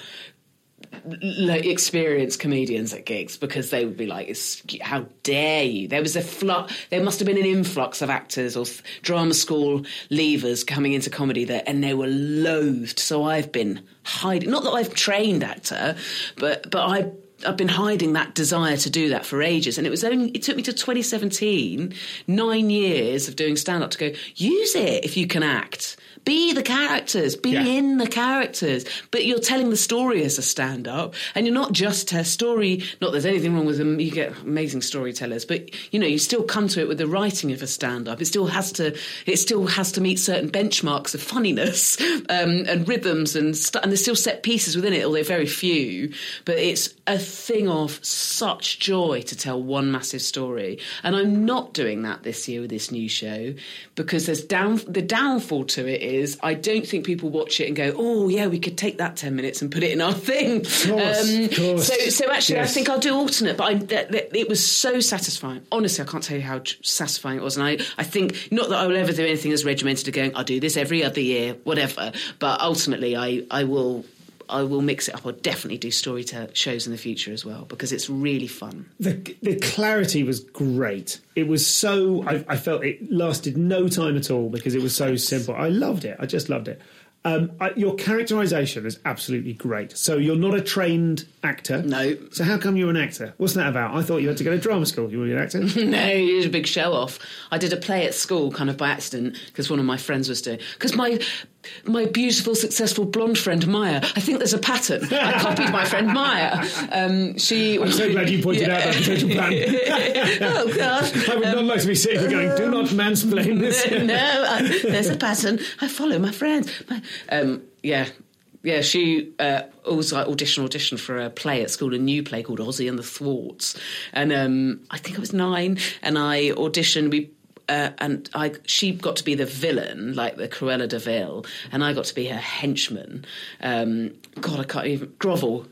like experienced comedians at gigs because they would be like, "How dare you?" There was a flux. There must have been an influx of actors or th- drama school leavers coming into comedy there, and they were loathed. So I've been hiding. Not that I've trained actor, but but I. I've been hiding that desire to do that for ages, and it was only it took me to 2017, nine years of doing stand up to go use it if you can act, be the characters, be Yeah. in the characters, but you're telling the story as a stand up, and you're not just a story. Not there's anything wrong with them, you get amazing storytellers, but you know, you still come to it with the writing of a stand up. It still has to, it still has to meet certain benchmarks of funniness um, and rhythms and and there's still set pieces within it, although very few. But it's a thing of such joy to tell one massive story, and I'm not doing that this year with this new show because there's down the downfall to it is I don't think people watch it and go, oh yeah, we could take that ten minutes and put it in our thing. Um, course, of course. So so actually, Yes. I think I'll do alternate, but I, that, that, it was so satisfying. Honestly, I can't tell you how satisfying it was, and I I think not that I will ever do anything as regimented as going, I'll do this every other year, whatever. But ultimately, I I will. I will mix it up. I'll definitely do storytell shows in the future as well because it's really fun. the the clarity was great. It was so I, I felt it lasted no time at all because it was so simple. I loved it. I just loved it. Um, I, your characterization is absolutely great. So you're not a trained actor. No. So how come you're an actor? What's that about? I thought you had to go to drama school. You were an actor. No, it was a big show off. I did a play at school kind of by accident because one of my friends was doing. Because my my beautiful, successful blonde friend Maya, I think there's a pattern. I copied my friend Maya. Um, she. I'm so glad you pointed out that potential plan. oh God. I would not like to be sitting here going, "Do not mansplain this." no, I, there's a pattern. I follow my friends. My, um, yeah. Yeah, she uh, always like audition, audition for a play at school, a new play called Ozzy and the Thwarts, and um, I think I was nine, and I auditioned. We uh, and I she got to be the villain, like the Cruella de Vil, and I got to be her henchman. Um, God, I can't even grovel.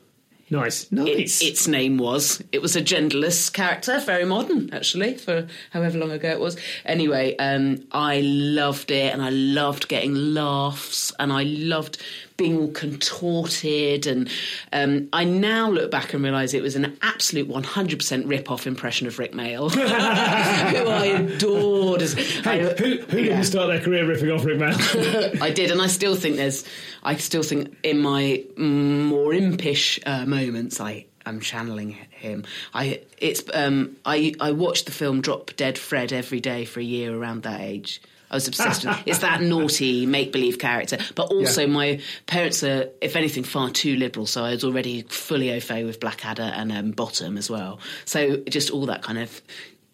Nice, it- nice. its name was. It was a genderless character, very modern actually, for however long ago it was. Anyway, um, I loved it, and I loved getting laughs, and I loved being all contorted. And um, I now look back and realise it was an absolute 100% rip-off impression of Rik Mayall, who I adored. As, Hey, I- who, who yeah. didn't start their career ripping off Rik Mayall? I did, and I still think there's. I still think in my more impish uh, moments, I am channeling him. I it's um I I watched the film Drop Dead Fred every day for a year around that age. I was obsessed with it's that naughty make believe character, but also Yeah. my parents are, if anything, far too liberal. So I was already fully au fait with Blackadder and um, Bottom as well. So just all that kind of.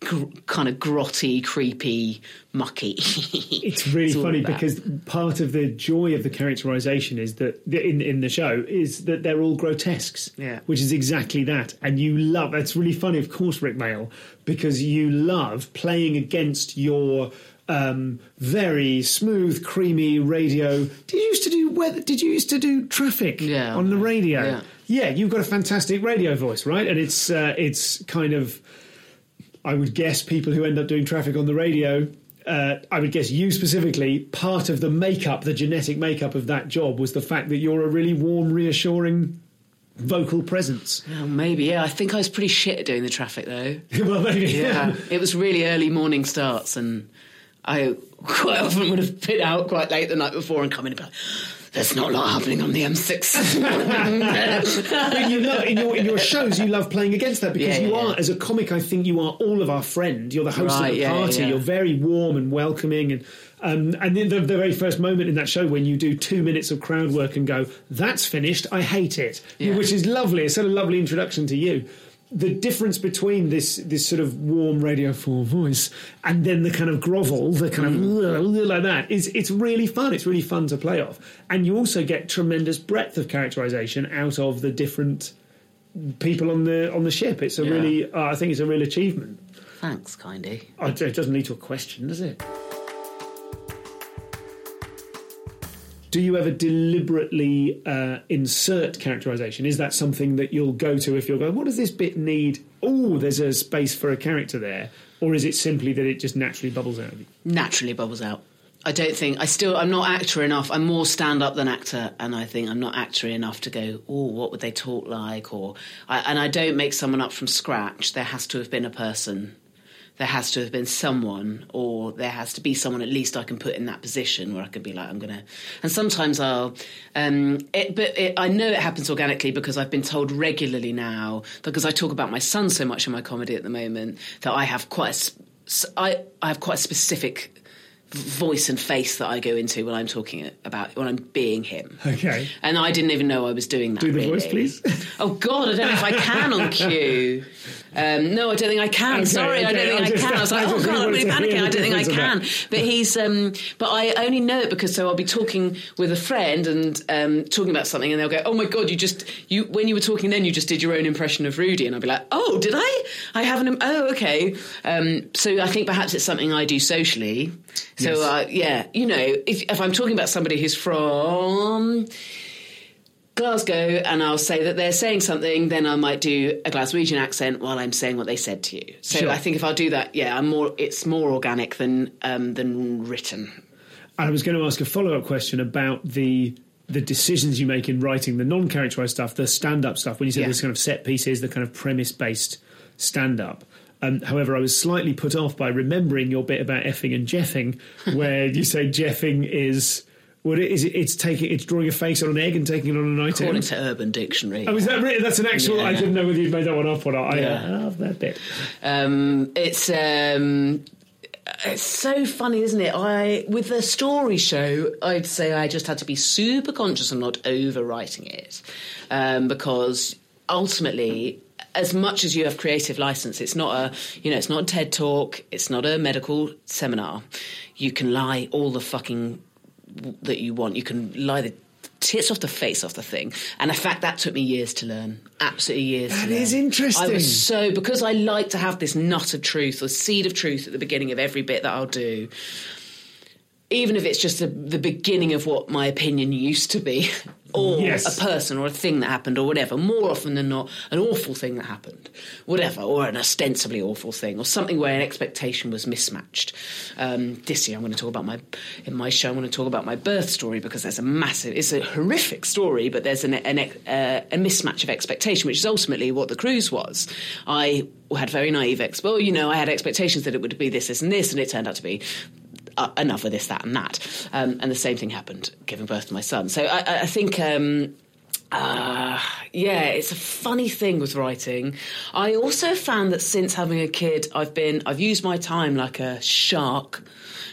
Gr- kind of grotty, creepy, mucky. It's really all funny because part of the joy of the characterization is that in in the show is that they're all grotesques, Yeah. which is exactly that. And you love that's really funny, of course, Rik Mayall, because you love playing against your um, very smooth, creamy radio. Did you used to do weather? Did you used to do traffic Yeah. on the radio? Yeah. Yeah, you've got a fantastic radio voice, right? And it's uh, it's kind of I would guess people who end up doing traffic on the radio. Uh, I would guess you specifically. Part of the makeup, the genetic makeup of that job, was the fact that you're a really warm, reassuring vocal presence. Oh, maybe, yeah. I think I was pretty shit at doing the traffic, though. well, maybe. Yeah. it was really early morning starts, and I quite often would have been out quite late the night before and come in and be like, there's not a lot happening on the M6. But you love in your in your shows. You love playing against that because Yeah, you yeah, are, yeah. as a comic, I think you are all of our friend. You're the host Right, of the yeah, party. yeah. You're very warm and welcoming, and um, and then the, the very first moment in that show when you do two minutes of crowd work and go, "That's finished. I hate it," Yeah. which is lovely. It's sort of lovely introduction to you. The difference between this this sort of warm Radio Four voice and then the kind of grovel, the kind Mm. of like that, is it's really fun. It's really fun to play off, and you also get tremendous breadth of characterization out of the different people on the on the ship. It's a Yeah. really, uh, I think, it's a real achievement. Thanks, Kindy. Oh, it doesn't lead to a question, does it? Do you ever deliberately uh, insert characterization? Is that something that you'll go to if you're going, what does this bit need? Oh, there's a space for a character there. Or is it simply that it just naturally bubbles out of you? Naturally bubbles out. I don't think I still. I'm not actor enough. I'm more stand up than actor, and I think I'm not actor enough to go. Oh, what would they talk like? Or I, and I don't make someone up from scratch. There has to have been a person. There has to have been someone, or there has to be someone at least I can put in that position where I can be like, I'm gonna. And sometimes I'll, um, it, but it, I know it happens organically because I've been told regularly now because I talk about my son so much in my comedy at the moment that I have quite a, I, I have quite a specific voice and face that I go into when I'm talking about when I'm being him. Okay. And I didn't even know I was doing that. Do the really. voice, please. Oh God, I don't know if I can on cue. Um, no, I don't think I can. Okay, Sorry, I don't think I I, can. I was like, oh God, I'm really panicking. I don't think I can. But he's, um, but I only know it because so I'll be talking with a friend and um, talking about something, and they'll go, "Oh my God, you just you when you were talking then, you just did your own impression of Rudy," and I'll be like, "Oh, did I? I haven't. Oh, okay." Um, so I think perhaps it's something I do socially. So Yes. uh, yeah, you know, if if I'm talking about somebody who's from Glasgow and I'll say that they're saying something, then I might do a Glaswegian accent while I'm saying what they said to you. So Sure. I think if I do that, yeah, I'm more. It's more organic than um, than written. I was going to ask a follow up question about the the decisions you make in writing the non characterized stuff, the stand up stuff. When you said Yeah. this kind of set pieces, the kind of premise based stand up. Um, however, I was slightly put off by remembering your bit about effing and jeffing, where you say jeffing is what it is. It, it's taking it's drawing a face on an egg and taking it on a night According to Urban Dictionary, Oh, is that written? That's an actual. I didn't know whether you'd made that one up or not. I, Yeah. I love that bit. Um, it's um, it's so funny, isn't it? I with the story show, I'd say I just had to be super conscious of not overwriting it um, because ultimately. As much as you have creative license, it's not a you know it's not a TED talk, it's not a medical seminar. You can lie all the fucking that you want. You can lie the tits off the face off the thing. And in fact, that took me years to learn. Absolutely years. That to learn. is interesting. I was so because I like to have this nut of truth or seed of truth at the beginning of every bit that I'll do. Even if it's just the, the beginning of what my opinion used to be, or Yes. a person or a thing that happened or whatever. More often than not, an awful thing that happened, whatever, or an ostensibly awful thing, or something where an expectation was mismatched. Um, this year, I'm going to talk about my in my show. I'm going to talk about my birth story because there's a massive, it's a horrific story, but there's an, an uh, a mismatch of expectation, which is ultimately what the cruise was. I had very naive ex. Well, you know, I had expectations that it would be this, this, and this, and it turned out to be uh, enough of this, that, and that. Um, and the same thing happened giving birth to my son. So I, I- think. Um, uh, yeah, it's a funny thing with writing. I also found that since having a kid, I've been I've used my time like a shark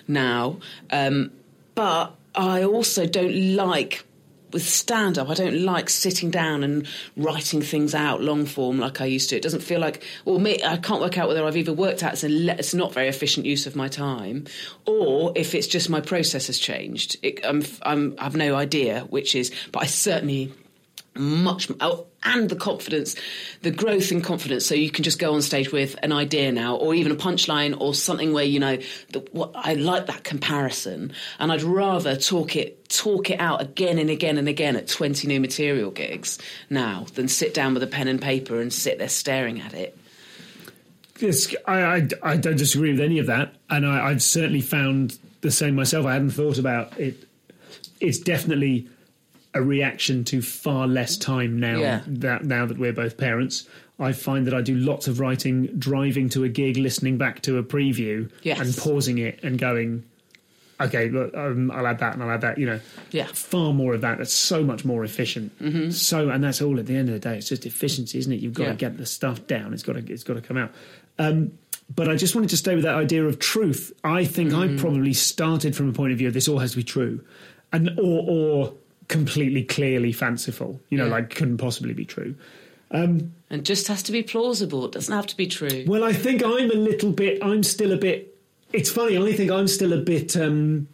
now, um, but I also don't like with stand up, I don't like sitting down and writing things out long form like I used to. It doesn't feel like, well, me, I can't work out whether I've either worked out it's, a it's not very efficient use of my time, or if it's just my process has changed. It, I'm, I'm, I've no idea which is, but I certainly much oh, and the confidence the growth in confidence so you can just go on stage with an idea now or even a punchline or something where you know the, what I like that comparison and I'd rather talk it talk it out again and again and again at 20 new material gigs now than sit down with a pen and paper and sit there staring at it This, I, I, I don't disagree with any of that, and I, I've certainly found the same myself. I hadn't thought about it. It's definitely a reaction to far less time now. Yeah. That now that we're both parents, I find that I do lots of writing, driving to a gig, listening back to a preview, Yes. and pausing it and going, "Okay, look, um, I'll add that and I'll add that." You know, Yeah. far more of that. That's so much more efficient. Mm-hmm. So, and that's all. At the end of the day, it's just efficiency, isn't it? You've got Yeah. to get the stuff down. It's got to. It's got to come out. Um, but I just wanted to stay with that idea of truth. I think I probably started from a point of view of this all has to be true, and or or completely clearly fanciful. You know, Yeah. like couldn't possibly be true. and just has to be plausible it doesn't have to be true Well, I think I'm a little bit. I'm still a bit. It's funny. I think I'm still a bit. Um,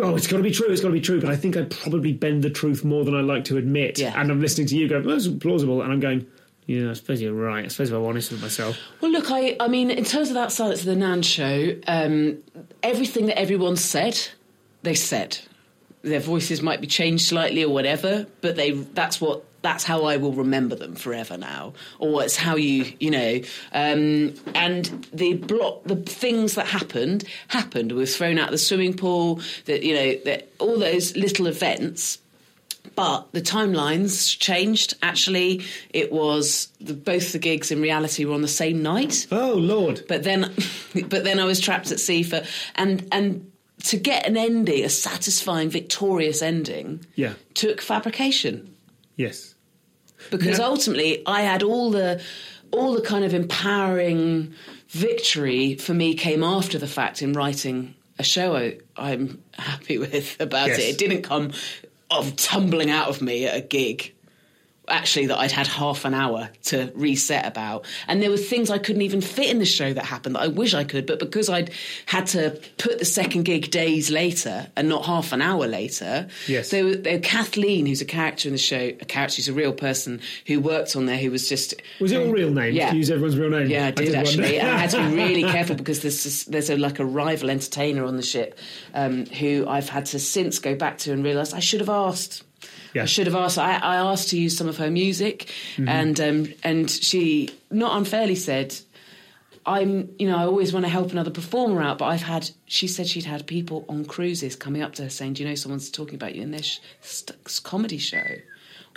oh, it's got to be true. It's got to be true. But I think I probably bend the truth more than I like to admit. Yeah. And I'm listening to you go, "That's plausible," and I'm going, "Yeah, I suppose you're right. I suppose if I'm honest with myself." Well, look, I, I mean, in terms of that Silence of the Nan show, um, everything that everyone said, they said. Their voices might be changed slightly or whatever, but they that's what that's how I will remember them forever now, or it's how you you know. Um, and the block, the things that happened happened. We were thrown out of the swimming pool. That you know, that all those little events but the timelines changed. Actually, it was the, both the gigs in reality were on the same night. Oh Lord! But then, but then I was trapped at sea for and and to get an ending, a satisfying, victorious ending, Yeah. took fabrication Yes. because ultimately I had all the all the kind of empowering victory for me came after the fact in writing a show I, I'm happy with about Yes. it. It didn't come of tumbling out of me at a gig. Actually, that I'd had half an hour to reset about, and there were things I couldn't even fit in the show that happened that I wish I could, but because I'd had to put the second gig days later and not half an hour later, Yes. there there, Kathleen, who's a character in the show, a character who's a real person who worked on there, who was just Was it all real names? Yeah. Use everyone's real name? yeah, I did, wonder. actually. and I had to be really careful because there's this, there's a, like a rival entertainer on the ship um, who I've had to since go back to and realise I should have asked. Yeah. I should have asked. I, I asked to use some of her music, and um, and she not unfairly said, "I'm you know I always want to help another performer out, but I've had." She said she'd had people on cruises coming up to her saying, "Do you know someone's talking about you in this st- comedy show?"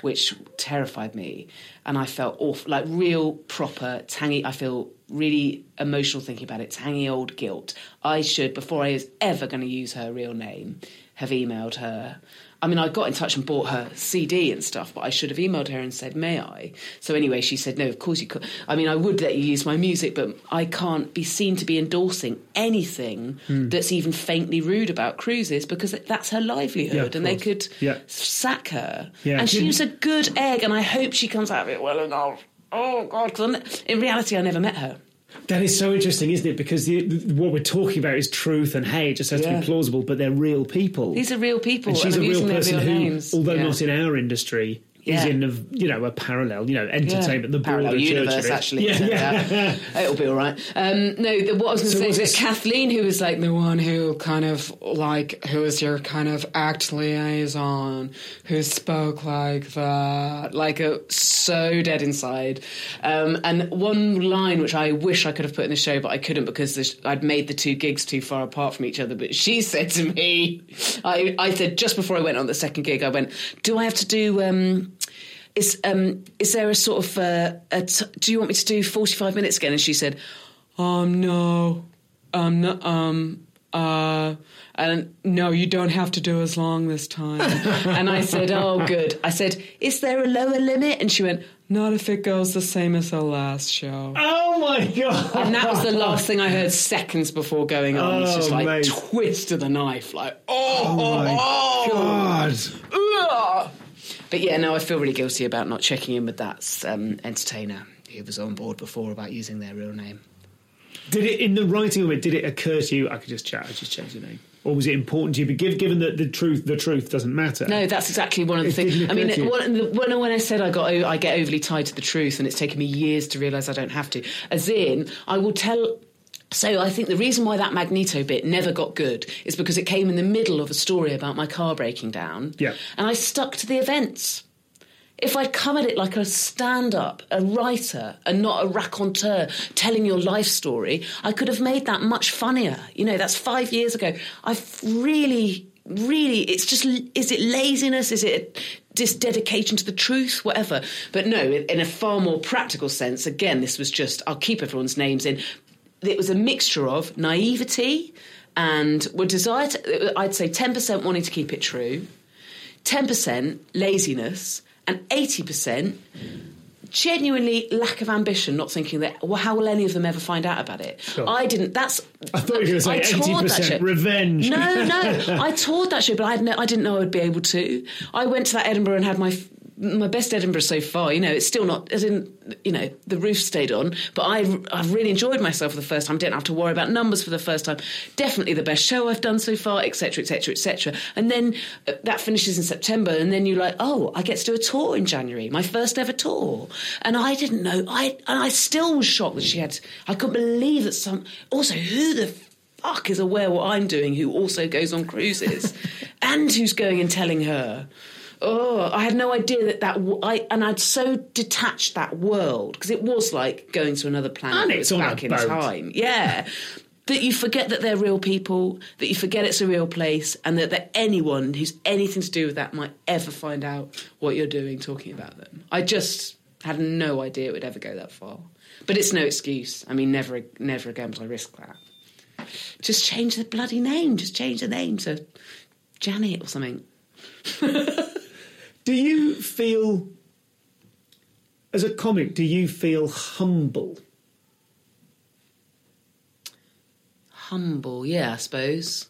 Which terrified me, and I felt awful, like real proper tangy. I feel really emotional thinking about it. Tangy old guilt. I should, before I was ever going to use her real name, have emailed her. I mean, I got in touch and bought her CD and stuff, but I should have emailed her and said, "May I?" So anyway, she said, "No, of course you could." I mean, I would let you use my music, but I can't be seen to be endorsing anything Hmm. that's even faintly rude about cruises because that's her livelihood, Yeah, and they could Yeah. sack her. Yeah. and she was a good egg, and I hope she comes out of it well enough. Oh God, because in reality, I never met her. That is so interesting, isn't it? Because the, the, what we're talking about is truth, and hey, it just has to be plausible. But they're real people. These are real people, and she's and a I'm real person real who, names. although Yeah. not in our industry, is Yeah. in a you know a parallel, you know, entertainment, the Parallel broader universe, actually. Yeah, yeah. It'll be all right. Um, no, the, what I was going to So say was is this- Kathleen, who was like the one who kind of like, who was your kind of act liaison, who spoke like that, like a, so dead inside. Um, and one line which I wish I could have put in the show, but I couldn't because the, I'd made the two gigs too far apart from each other. But she said to me, I, I said just before I went on the second gig, I went, "Do I have to do?" Um, is um is there a sort of uh, a t- do you want me to do 45 minutes again and she said um no um no um uh and no you don't have to do as long this time and i said oh good i said is there a lower limit and she went not if it goes the same as the last show Oh my god! and that was the last thing I heard seconds before going on. it's just Oh, like mate. twist of the knife, like oh, my oh, God. Ugh. But yeah, no, I feel really guilty about not checking in with that um, entertainer who was on board before about using their real name. Did it in the writing of it? Did it occur to you? I could just chat. I just change the name, or was it important to you? But given, given that the truth, the truth doesn't matter. No, that's exactly one of the things. I mean, occur to one, when, when I said I got, I get overly tied to the truth, and it's taken me years to realise I don't have to. As in, I will tell. So I think the reason why that Magneto bit never got good is because it came in the middle of a story about my car breaking down. Yeah. and I stuck to the events. If I'd come at it like a stand up, a writer, and not a raconteur telling your life story, I could have made that much funnier. You know, that's five years ago. I've really, really, it's just, is it laziness? Is it just dedication to the truth? Whatever. But no, in a far more practical sense, again, this was just, I'll keep everyone's names in. It was a mixture of naivety and were desire to, I'd say 10% wanting to keep it true. 10% laziness and 80% genuinely lack of ambition, not thinking that, well, how will any of them ever find out about it? I didn't, that's. I thought you were going to say I toured that 80% show. revenge. No, no. I toured that show, but I, had no, I didn't know I'd be able to. I went to that Edinburgh and had my. My best Edinburgh so far, you know, it's still not as in, you know, the roof stayed on, but I I've really enjoyed myself for the first time. Didn't have to worry about numbers for the first time. Definitely the best show I've done so far, etc., etc., etc. And then uh, that finishes in September, and then you're like, oh, I get to do a tour in January, my first ever tour, and I didn't know. I and I still was shocked that she had. I couldn't believe that some. Also, who the fuck is aware what I'm doing who also goes on cruises and who's going and telling her. Oh, I had no idea that that w- I and I'd so detached that world because it was like going to another planet. And it's was on a back in boat. time, yeah. that you forget that they're real people, that you forget it's a real place, and that, that anyone who's anything to do with that might ever find out what you're doing talking about them. I just had no idea it would ever go that far. But it's no excuse. I mean, never, never again would I risk that just change the bloody name. Just change the name to Janet or something. Do you feel, as a comic, do you feel humble? Humble, yeah, I suppose.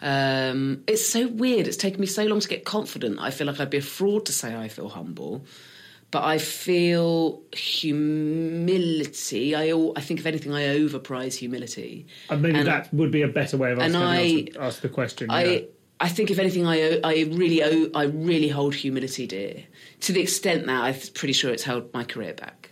Um, it's so weird. It's taken me so long to get confident. I feel like I'd be a fraud to say I feel humble. But I feel humility. I, I think, if anything, I overprize humility. And maybe And- that would be a better way of asking I- ask, ask the question. I yeah. I think if anything, I I really owe, I really hold humility dear to the extent that I'm pretty sure it's held my career back.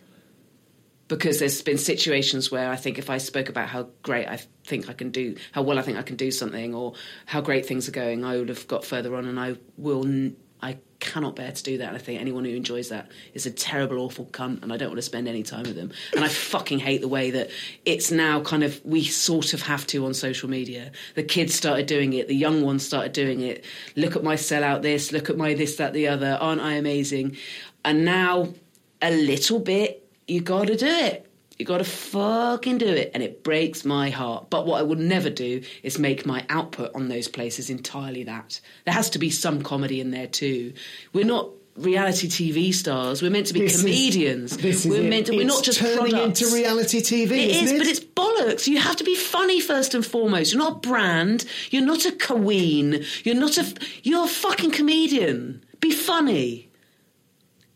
Because there's been situations where I think if I spoke about how great I think I can do, how well I think I can do something, or how great things are going, I would have got further on, and I will. I cannot bear to do that. And I think anyone who enjoys that is a terrible, awful cunt, and I don't want to spend any time with them. And I fucking hate the way that it's now kind of we sort of have to on social media. The kids started doing it, the young ones started doing it. Look at my sellout this, look at my this, that, the other. Aren't I amazing? And now a little bit, you got to do it. You got to fucking do it, and it breaks my heart. But what I would never do is make my output on those places entirely that. There has to be some comedy in there too. We're not reality TV stars. We're meant to be This is- comedians. is we're meant to, we're It's not just turning products. into reality TV, It is, it? but it's bollocks. You have to be funny first and foremost. You're not a brand. You're not a queen. You're not a. You're a fucking comedian. Be funny.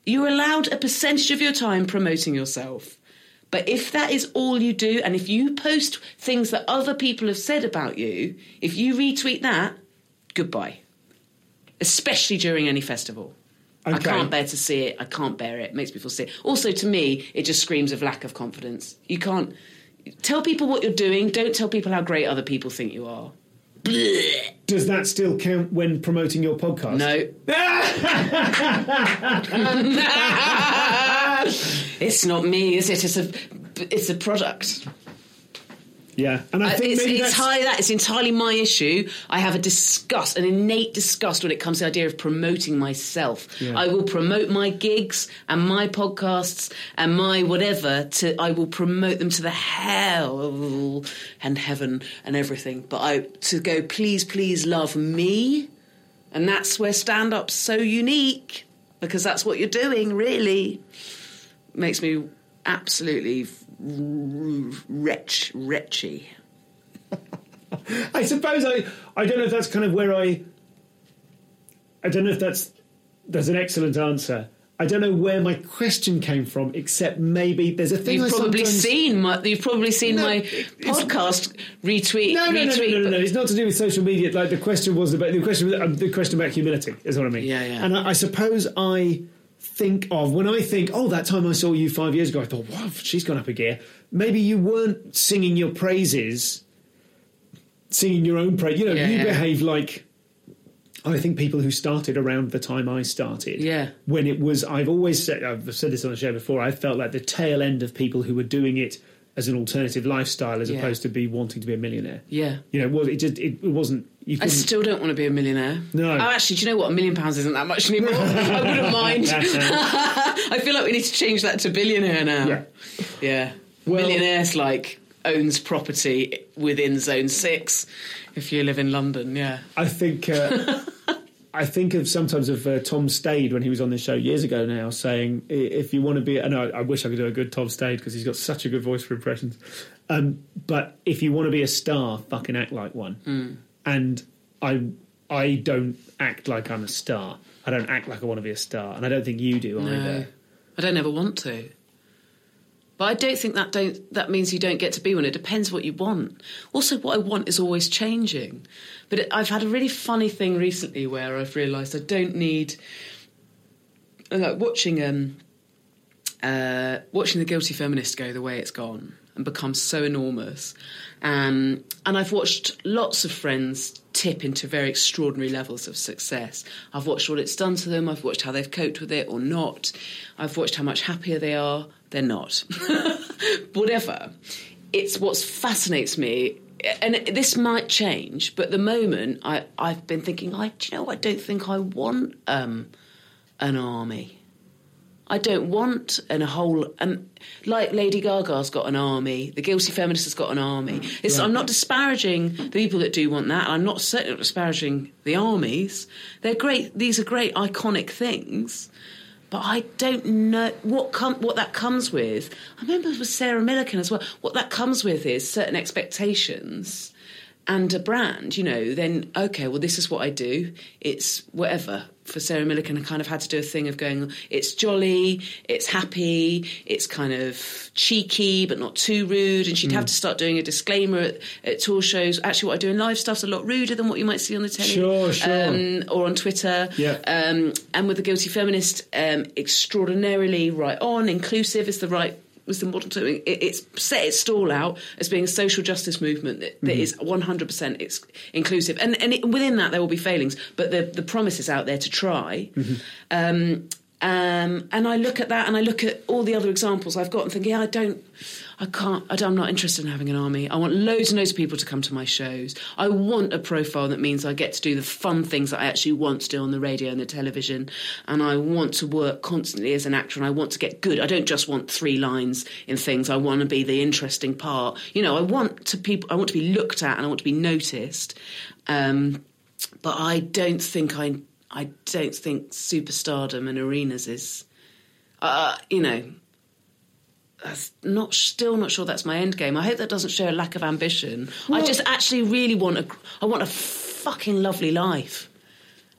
You're allowed a percentage of your time promoting yourself. But if that is all you do, and if you post things that other people have said about you, if you retweet that, goodbye. Especially during any festival. I can't bear to see it. I can't bear it. It makes me feel sick. Also, to me, it just screams of lack of confidence. You can't tell people what you're doing. Don't tell people how great other people think you are. Blech. Does that still count when promoting your podcast? No. it's not me, is it? It's a it's a product. Yeah, and I Uh, think it's, maybe it's that's entirely that. It's entirely my issue. I have a disgust, an innate disgust when it comes to the idea of promoting myself. I will promote my gigs and my podcasts and my whatever. To I will promote them to the hell and heaven and everything. But I to go, please, please love me, and that's where stand up's so unique because that's what you're doing. Really makes me absolutely wretch, wretchy. I suppose I I don't know if that's kind of where I I don't know if that's that's an excellent answer. I don't know where my question came from, except maybe there's a thing You've I probably sometimes- seen my, you've probably seen No, my podcast retweet. No, no, no, no, retweet, no, no, but- no. It's not to do with social media. Like the question was about the question. Um, the question about humility is what I mean. Yeah, yeah. And I, I suppose I think of when I think, oh, that time I saw you five years ago, I thought, wow, she's gone up a gear. Maybe you weren't singing your praises, singing your own praise. You know, Yeah, you yeah. behave like. I think people who started around the time I started, Yeah. when it was, I've always said, I've said this on the show before, I felt like the tail end of people who were doing it as an alternative lifestyle as Yeah. opposed to be wanting to be a millionaire. Yeah. You know, it was it just it, it wasn't. You I still don't want to be a millionaire. No. Oh, actually, do you know what? A million pounds isn't that much anymore. I wouldn't mind. I feel like we need to change that to billionaire now. Yeah. Yeah. Well- Millionaire's like owns property within zone six if you live in London. Yeah. I think uh, I think of sometimes of uh, Tom Stade when he was on this show years ago now saying if you want to be and I, I wish I could do a good Tom Stade because he's got such a good voice for impressions um, but if you want to be a star fucking act like one Hmm. and I I don't act like I'm a star I don't act like I want to be a star and I don't think you do No. either I don't ever want to. But I don't think that don't that means you don't get to be one. It depends what you want. Also, what I want is always changing. But it, I've had a really funny thing recently where I've realised I don't need. Like watching um, uh, watching the guilty feminist go the way it's gone and become so enormous, um, and I've watched lots of friends tip into very extraordinary levels of success. I've watched what it's done to them. I've watched how they've coped with it or not. I've watched how much happier they are. They're not. Whatever. It's what fascinates me. And this might change, but at the moment I, I've been thinking, I, do you know, I don't think I want um, an army. I don't want an, a whole and like Lady Gaga's got an army, the guilty feminist has got an army. It's, I'm not disparaging the people that do want that. I'm not certainly not disparaging the armies. They're great. These are great iconic things. But I don't know what com- what that comes with. I remember with Sarah Millican as well. What that comes with is certain expectations and a brand, you know, then okay, well, this is what I do. It's whatever. For Sarah Millican, I kind of had to do a thing of going, it's jolly, it's happy, it's kind of cheeky, but not too rude. And she'd have to start doing a disclaimer at, at tour shows. Actually, what I do in live stuff's a lot ruder than what you might see on the telly Sure, sure. um, or on Twitter. Yeah. Um, and with the Guilty Feminist, um, extraordinarily right on, inclusive is the right was the model term. It, it's set its stall out as being a social justice movement that, that is 100% it's inclusive. And, and it, within that, there will be failings, but the, the promise is out there to try. Um, um, and I look at that and I look at all the other examples I've got and think, yeah, I don't, I can't, I I'm not interested in having an army. I want loads and loads of people to come to my shows. I want a profile that means I get to do the fun things that I actually want to do on the radio and the television. And I want to work constantly as an actor and I want to get good. I don't just want three lines in things. I want to be the interesting part. You know, I want to people, I want to be looked at and I want to be noticed. Um, but I don't think I, I don't think superstardom and arenas is, uh, you know, that's not still not sure that's my end game. I hope that doesn't show a lack of ambition. I just actually really want a I want a fucking lovely life.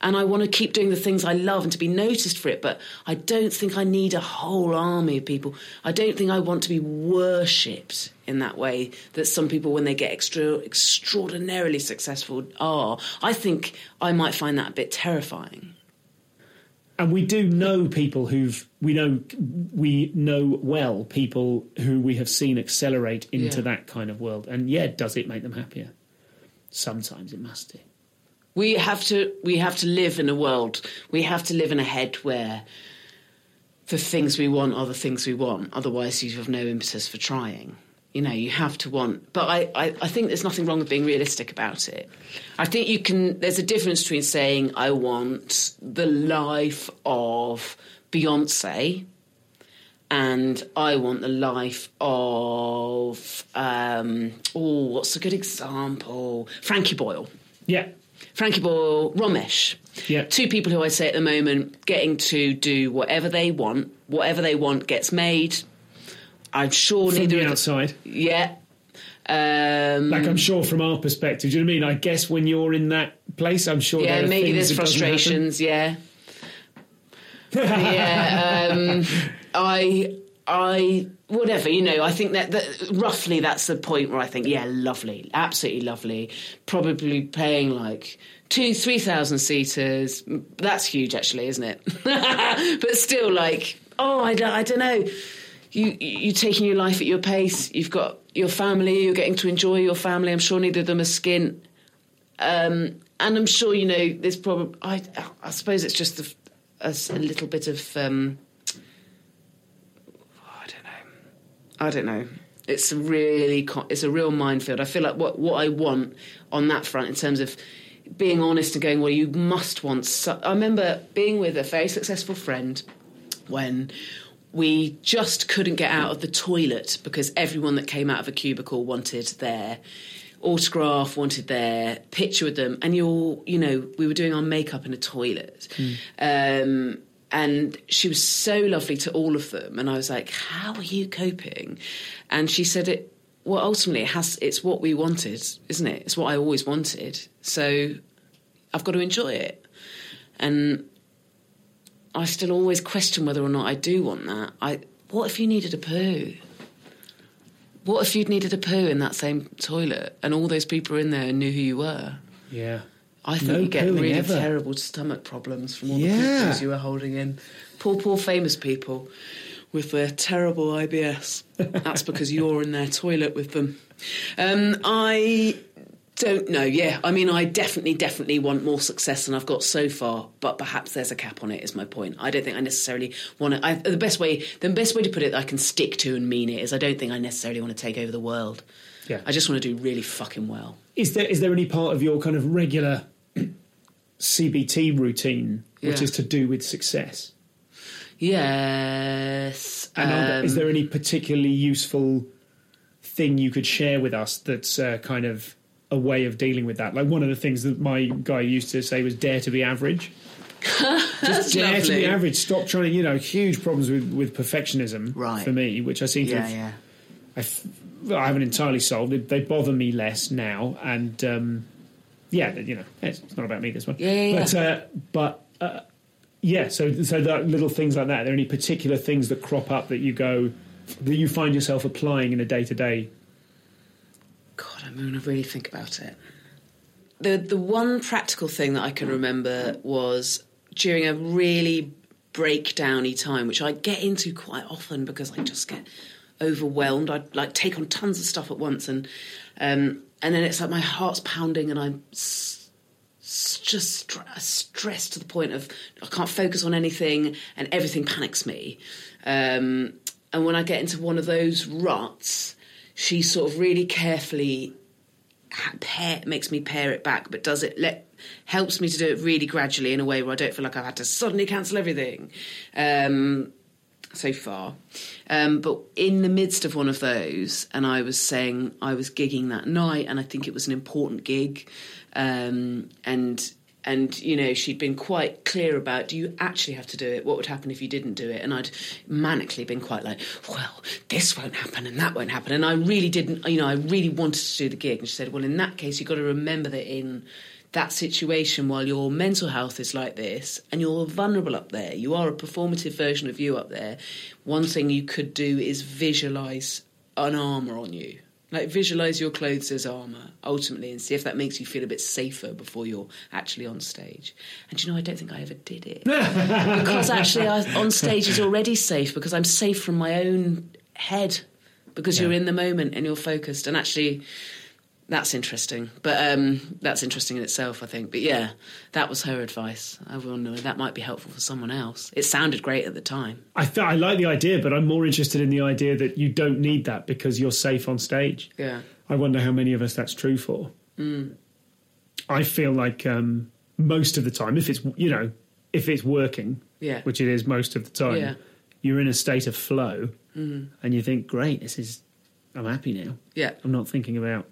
And I want to keep doing the things I love and to be noticed for it, but I don't think I need a whole army of people. I don't think I want to be worshipped in that way that some people, when they get extra extraordinarily successful, are. I think I might find that a bit terrifying. and we do know people who've we know we know well people who we have seen accelerate into Yeah. that kind of world and yeah does it make them happier sometimes it must do We have to we have to live in a world. We have to live in a head where the things we want are the things we want. Otherwise, you have no impetus for trying. You know, you have to want. But I, I, I think there's nothing wrong with being realistic about it. I think you can. There's a difference between saying I want the life of Beyonce and I want the life of um, oh, what's a good example? Frankie Boyle. yeah Frankie Boyle, Romesh. Yeah. Two people who I say at the moment getting to do whatever they want. Whatever they want gets made. I'm sure from neither the outside Yeah. Um, like i'm sure from our perspective do you know what i mean i guess when you're in that place i'm sure yeah, maybe there's frustrations. Yeah. yeah. Um, I. I whatever you know. I think that, that roughly that's the point where I think yeah, lovely, absolutely lovely. Probably paying like two, three thousand seaters. That's huge, actually, isn't it? but still, like oh, I don't, I don't know. You you're taking your life at your pace. You've got your family. You're getting to enjoy your family. I'm sure neither of them are skint. Um, and I'm sure you know there's probably. I I suppose it's just a little bit of. Um, I don't know. I don't know. It's a really it's a real minefield. I feel like what what I want on that front in terms of being honest and going well, you must want. So- I remember being with a very successful friend when we just couldn't get out of the toilet because everyone that came out of a cubicle wanted their autograph, wanted their picture with them, and you're, you know, we were doing our makeup in a toilet. Um, and she was so lovely to all of them, and I was like, "How are you coping?" And she said, "It well, ultimately, it has. It's what we wanted, isn't it? It's what I always wanted. So I've got to enjoy it." And I still always question whether or not I do want that. I what if you needed a poo? What if you'd needed a poo in that same toilet and all those people in there knew who you were? yeah I think No you get really ever. terrible stomach problems from all Yeah. the poops you were holding in. Poor, poor famous people with their terrible IBS. That's because you're in their toilet with them. Um, I don't know. Yeah, I mean, I definitely, definitely want more success than I've got so far. But perhaps there's a cap on it. Is my point. I don't think I necessarily want to. I, the best way, the best way to put it, that I can stick to and mean it is, I don't think I necessarily want to take over the world. Yeah. I just want to do really fucking well. Is there is there any part of your kind of regular CBT routine which Yeah. is to do with success? Yes. And um, is there any particularly useful thing you could share with us that's uh, kind of a way of dealing with that? Like one of the things that my guy used to say was dare to be average. Just dare to be average. Stop trying to, you know, huge problems with, with perfectionism Right. for me, which I seem to Yeah, have yeah. I haven't entirely solved. They, they bother me less now, and um, yeah, you know, it's, it's not about me this one. Yeah, yeah, But uh, but uh, yeah, so so that little things like that. Are there any particular things that crop up that you go that you find yourself applying in a day to day? God, I'm going to really think about it. The the one practical thing that I can remember was during a really breakdowny time, which I get into quite often because I just get overwhelmed. I'd like take on tons of stuff at once, and um, and then it's like my heart's pounding, and I'm s- s- just stre- stressed to the point of I can't focus on anything, and everything panics me. Um, and when I get into one of those ruts, she sort of really carefully pair, makes me pare it back, but does it let helps me to do it really gradually in a way where I don't feel like I've had to suddenly cancel everything. Um, so far, um, but in the midst of one of those, and I was saying I was gigging that night, and I think it was an important gig, um, and and you know she'd been quite clear about do you actually have to do it? What would happen if you didn't do it? And i'd manically been quite like well this won't happen and that won't happen. And i really didn't you know i really wanted to do the gig. And she said well in that case you've got to remember that in that situation while your mental health is like this and you're vulnerable up there. You are a performative version of you up there. One thing you could do is visualize an armor on you. Like visualize your clothes as armor ultimately, and see if that makes you feel a bit safer before you're actually on stage. And you know, I don't think I ever did it. Because actually, I, on stage is already safe because I'm safe from my own head because you're in the moment and you're focused. And actually, that's interesting. But um, that's interesting in itself, I think. But yeah, that was her advice. I will know that might be helpful for someone else. It sounded great at the time. I th- I like the idea, but I'm more interested in the idea that you don't need that because you're safe on stage. Yeah. I wonder how many of us that's true for. Mm. I feel like um, most of the time, if it's you know, if it's working, Yeah. which it is most of the time, Yeah. you're in a state of flow, Mhm. and you think, "Great, this is, I'm happy now. Yeah. I'm not thinking about."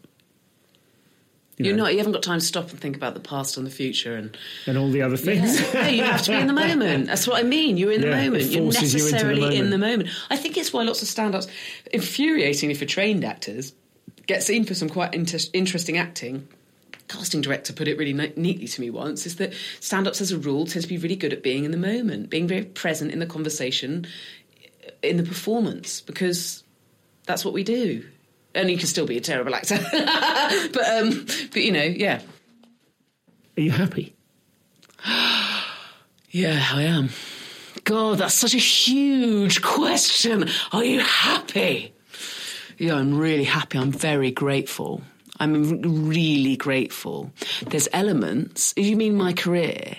You You're know, not. You haven't got time to stop and think about the past and the future, and and all the other things. no, you have to be in the moment. That's what I mean. You're in the Yeah, it moment. You're forces you the necessarily in the moment. I think it's why lots of stand-ups, infuriatingly for trained actors, get seen for some quite inter- interesting acting. Casting director put it really ni- neatly to me once: is that stand-ups, as a rule, tend to be really good at being in the moment, being very present in the conversation, in the performance, because that's what we do. And you can still be a terrible actor, but um, but you know, yeah. Are you happy? Yeah, I am. God, that's such a huge question. Are you happy? Yeah, I'm really happy. I'm very grateful. I'm really grateful. There's elements. You mean my career,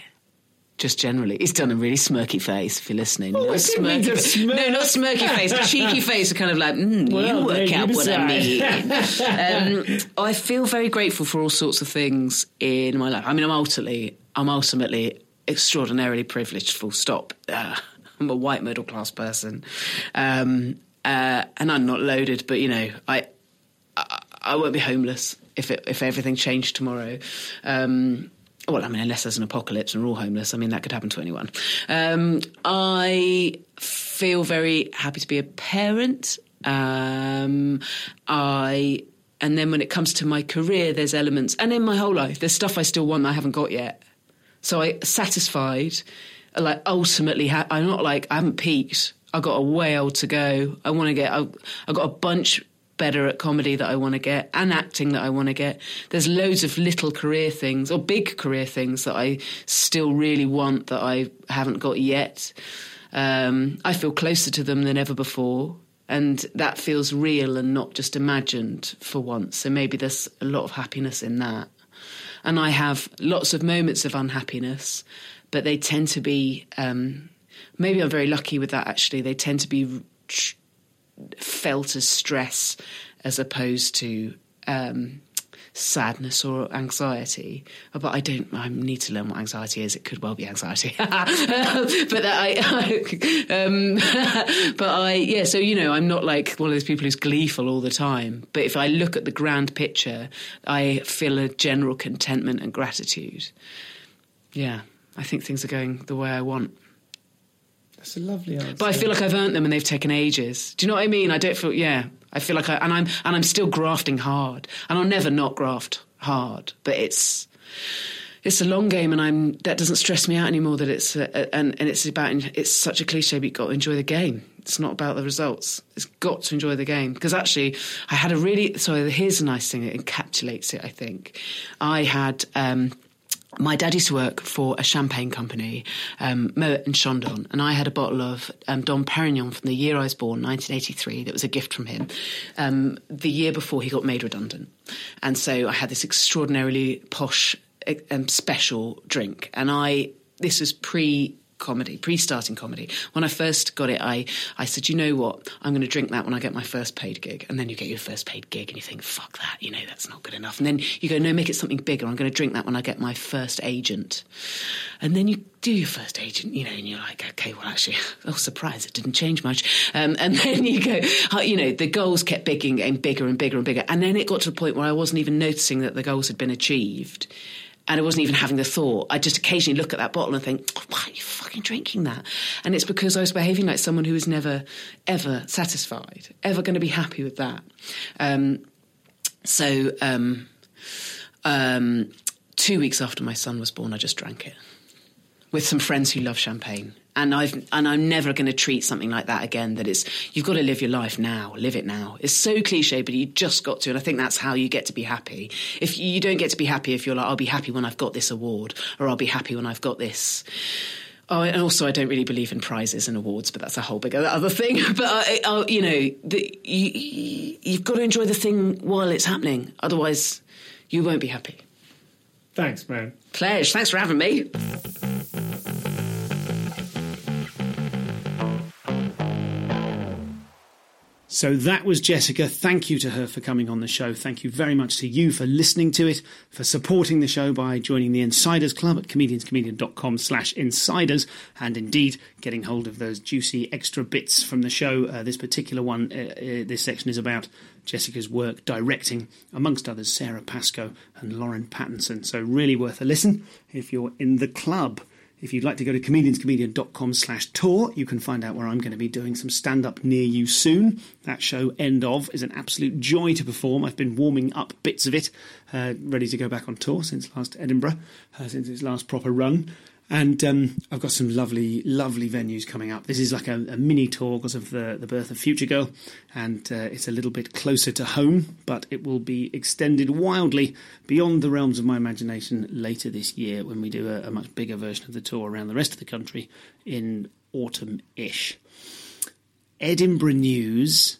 just generally, he's done a really smirky face. If you're listening, Oh, no, I didn't mean to smirk. no, not smirky face, cheeky face. Kind of like, mm, Well, you work out you what I mean. um, I feel very grateful for all sorts of things in my life. I mean, I'm ultimately, I'm ultimately extraordinarily privileged. Full stop. Uh, I'm a white middle class person, um, uh, and I'm not loaded. But you know, I, I, I won't be homeless if it, if everything changed tomorrow. Um, well, I mean, unless there's an apocalypse and we're all homeless. I mean, that could happen to anyone. Um, I feel very happy to be a parent. Um, I and then when it comes to my career, there's elements, and in my whole life, there's stuff I still want that I haven't got yet. So I satisfied, like ultimately, ha- I'm not like I haven't peaked. I've got a way old to go. I want to get. I've, I've got a bunch better at comedy that I want to get and acting that I want to get. There's loads of little career things or big career things that I still really want that I haven't got yet. Um, I feel closer to them than ever before. And that feels real and not just imagined for once. So maybe there's a lot of happiness in that. And I have lots of moments of unhappiness, but they tend to be, um, maybe I'm very lucky with that actually. They tend to be felt as stress as opposed to um, sadness or anxiety. But I don't. I need to learn what anxiety is. It could well be anxiety, but I, I um, but I, yeah. So you know, I'm not like one of those people who's gleeful all the time. But if I look at the grand picture, I feel a general contentment and gratitude. Yeah, I think things are going the way I want. That's a lovely answer. But I feel like I've earned them and they've taken ages. Do you know what I mean? I don't feel yeah. I feel like I and I'm and I'm still grafting hard. And I'll never not graft hard. But it's it's a long game and I'm that doesn't stress me out anymore that it's a, and and it's about it's such a cliche but you've got to enjoy the game. It's not about the results. It's got to enjoy the game because actually I had a really so here's a nice thing that encapsulates it I think. I had um my dad used to work for a champagne company, um, Moet and Chandon, and I had a bottle of um, Dom Perignon from the year I was born, 1983. That was a gift from him. Um, the year before he got made redundant, and so I had this extraordinarily posh, um, special drink, and I this was pre comedy, pre-starting comedy. When I first got it, I, I said, you know what, I'm going to drink that when I get my first paid gig. And then you get your first paid gig and you think, fuck that, you know, that's not good enough. And then you go, no, make it something bigger. I'm going to drink that when I get my first agent. And then you do your first agent, you know, and you're like, okay, well, actually, oh, surprise, it didn't change much. Um, and then you go, oh, you know, the goals kept big and bigger and bigger and bigger. And then it got to the point where I wasn't even noticing that the goals had been achieved and I wasn't even having the thought. I just occasionally look at that bottle and think, why are you fucking drinking that? And it's because I was behaving like someone who was never, ever satisfied, ever going to be happy with that. Um, so, um, um, two weeks after my son was born, I just drank it with some friends who love champagne. And I've and I'm never going to treat something like that again. That it's you've got to live your life now, live it now. It's so cliche, but you just got to, and I think that's how you get to be happy. If you don't get to be happy, if you're like, I'll be happy when I've got this award, or I'll be happy when I've got this. Oh, and also, I don't really believe in prizes and awards, but that's a whole big other thing. But uh, uh, you know, the, you, you've got to enjoy the thing while it's happening. Otherwise, you won't be happy. Thanks, man. Pledge. Thanks for having me. So that was Jessica. Thank you to her for coming on the show. Thank you very much to you for listening to it, for supporting the show by joining the Insiders Club at comedianscomedian.com slash insiders, and indeed getting hold of those juicy extra bits from the show. Uh, this particular one, uh, uh, this section is about Jessica's work directing, amongst others, Sara Pascoe and Lauren Pattinson. So really worth a listen if you're in the club. If you'd like to go to comedianscomedian.com slash tour, you can find out where I'm going to be doing some stand up near you soon. That show, End of, is an absolute joy to perform. I've been warming up bits of it, uh, ready to go back on tour since last Edinburgh, uh, since its last proper run. And um, I've got some lovely, lovely venues coming up. This is like a, a mini tour because of the, the birth of Future Girl, and uh, it's a little bit closer to home, but it will be extended wildly beyond the realms of my imagination later this year when we do a, a much bigger version of the tour around the rest of the country in autumn ish. Edinburgh news.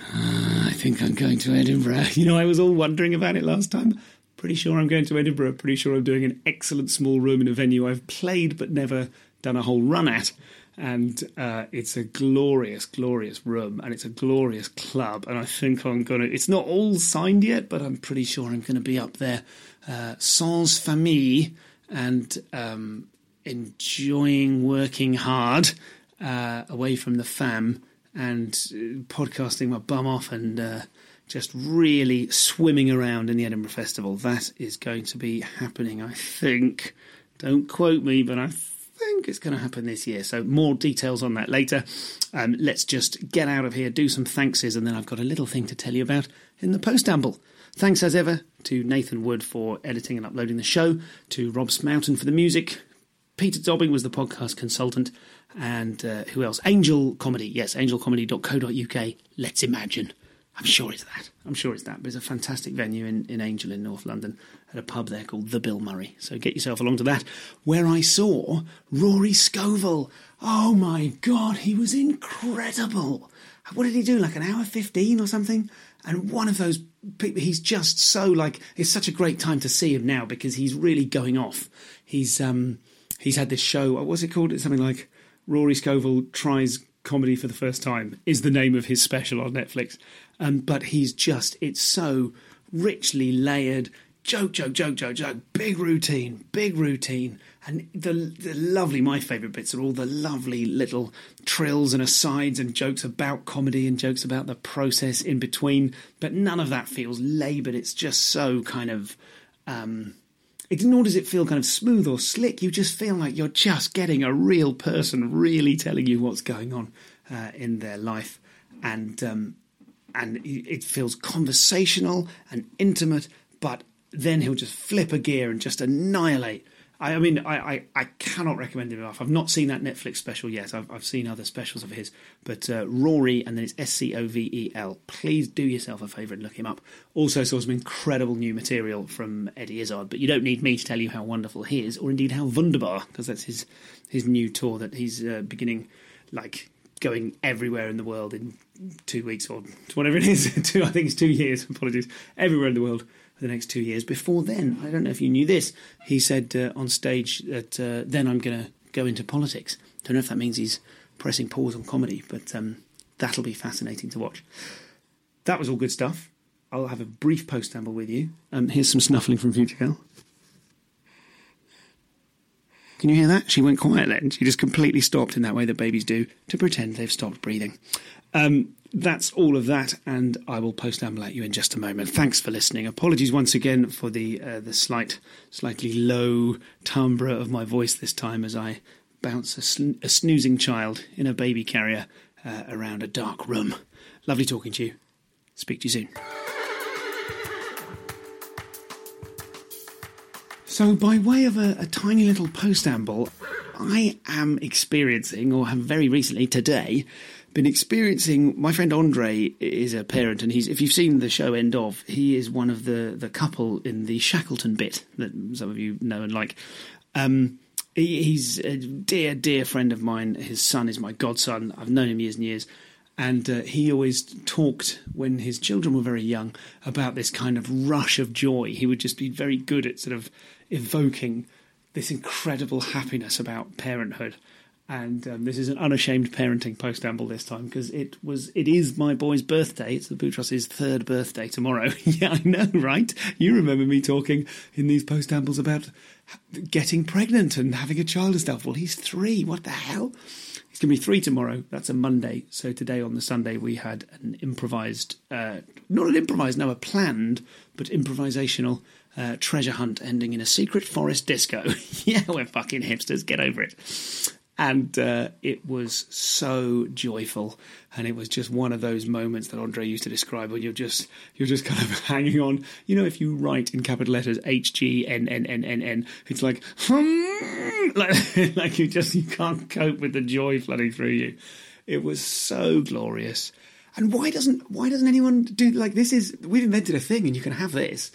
Uh, I think I'm going to Edinburgh. You know, I was all wondering about it last time. Pretty sure I'm going to Edinburgh. Pretty sure I'm doing an excellent small room in a venue I've played but never done a whole run at. And uh, it's a glorious, glorious room, and it's a glorious club. And I think I'm going to. It's not all signed yet, but I'm pretty sure I'm going to be up there, uh, sans famille, and um, enjoying working hard uh, away from the fam and uh, podcasting my bum off and uh, just really swimming around in the Edinburgh Festival. That is going to be happening, I think. Don't quote me, but I think it's going to happen this year. So more details on that later. Um, let's just get out of here, do some thankses, and then I've got a little thing to tell you about in the postamble. Thanks as ever to Nathan Wood for editing and uploading the show, to Rob Smoughton for the music. Peter Dobbing was the podcast consultant, and uh, who else? Angel Comedy, yes, angelcomedy.co.uk. Let's imagine. I'm sure it's that. I'm sure it's that. But it's a fantastic venue in, in Angel in North London at a pub there called The Bill Murray. So get yourself along to that, where I saw Rory Scovel. Oh my God, he was incredible. What did he do? Like an hour 15 or something? And one of those people, he's just so like, it's such a great time to see him now because he's really going off. He's, um, he's had this show, what was it called? It's something like Rory Scovel tries comedy for the first time is the name of his special on Netflix. Um, but he's just, it's so richly layered. Joke, joke, joke, joke, joke. Big routine, big routine. And the, the lovely, my favourite bits are all the lovely little trills and asides and jokes about comedy and jokes about the process in between. But none of that feels laboured. It's just so kind of. Um, it, nor does it feel kind of smooth or slick. You just feel like you're just getting a real person really telling you what's going on uh, in their life. And um, and it feels conversational and intimate, but then he'll just flip a gear and just annihilate. I, I mean, I, I, I, cannot recommend him enough. I've not seen that Netflix special yet. I've, I've seen other specials of his, but uh, Rory, and then it's S C O V E L. Please do yourself a favour and look him up. Also, saw some incredible new material from Eddie Izzard, but you don't need me to tell you how wonderful he is, or indeed how wunderbar, because that's his his new tour that he's uh, beginning, like going everywhere in the world in two weeks or whatever it is. two, I think it's two years. Apologies. Everywhere in the world for the next two years. Before then, I don't know if you knew this. He said uh, on stage that uh, then I'm going to go into politics. Don't know if that means he's pressing pause on comedy, but um, that'll be fascinating to watch. That was all good stuff. I'll have a brief post amble with you. Um, here's some snuffling from Future Girl. Can you hear that? She went quiet then. She just completely stopped in that way that babies do to pretend they've stopped breathing. Um, that's all of that, and I will post amble at you in just a moment. Thanks for listening. Apologies once again for the uh, the slight, slightly low timbre of my voice this time as I bounce a, sn- a snoozing child in a baby carrier uh, around a dark room. Lovely talking to you. Speak to you soon. So, by way of a, a tiny little postamble, I am experiencing, or have very recently today, been experiencing. My friend Andre is a parent, and he's if you've seen the show End of, he is one of the the couple in the Shackleton bit that some of you know and like. Um, he, he's a dear, dear friend of mine. His son is my godson. I've known him years and years. And uh, he always talked when his children were very young about this kind of rush of joy. He would just be very good at sort of evoking this incredible happiness about parenthood. And um, this is an unashamed parenting postamble this time because it was it is my boy's birthday. It's the Boutros' third birthday tomorrow. yeah, I know, right? You remember me talking in these postambles about getting pregnant and having a child and stuff. Well, he's three. What the hell? He's going to be three tomorrow. That's a Monday. So today on the Sunday we had an improvised, uh, not an improvised, no, a planned, but improvisational uh, treasure hunt ending in a secret forest disco. yeah, we're fucking hipsters. Get over it. And uh, it was so joyful. And it was just one of those moments that andre used to describe when you're just you're just kind of hanging on. You know if you write in capital letters h g n n n n n it's like like, like you just you can't cope with the joy flooding through you. It was so glorious. And why doesn't why doesn't anyone do like this is we've invented a thing and you can have this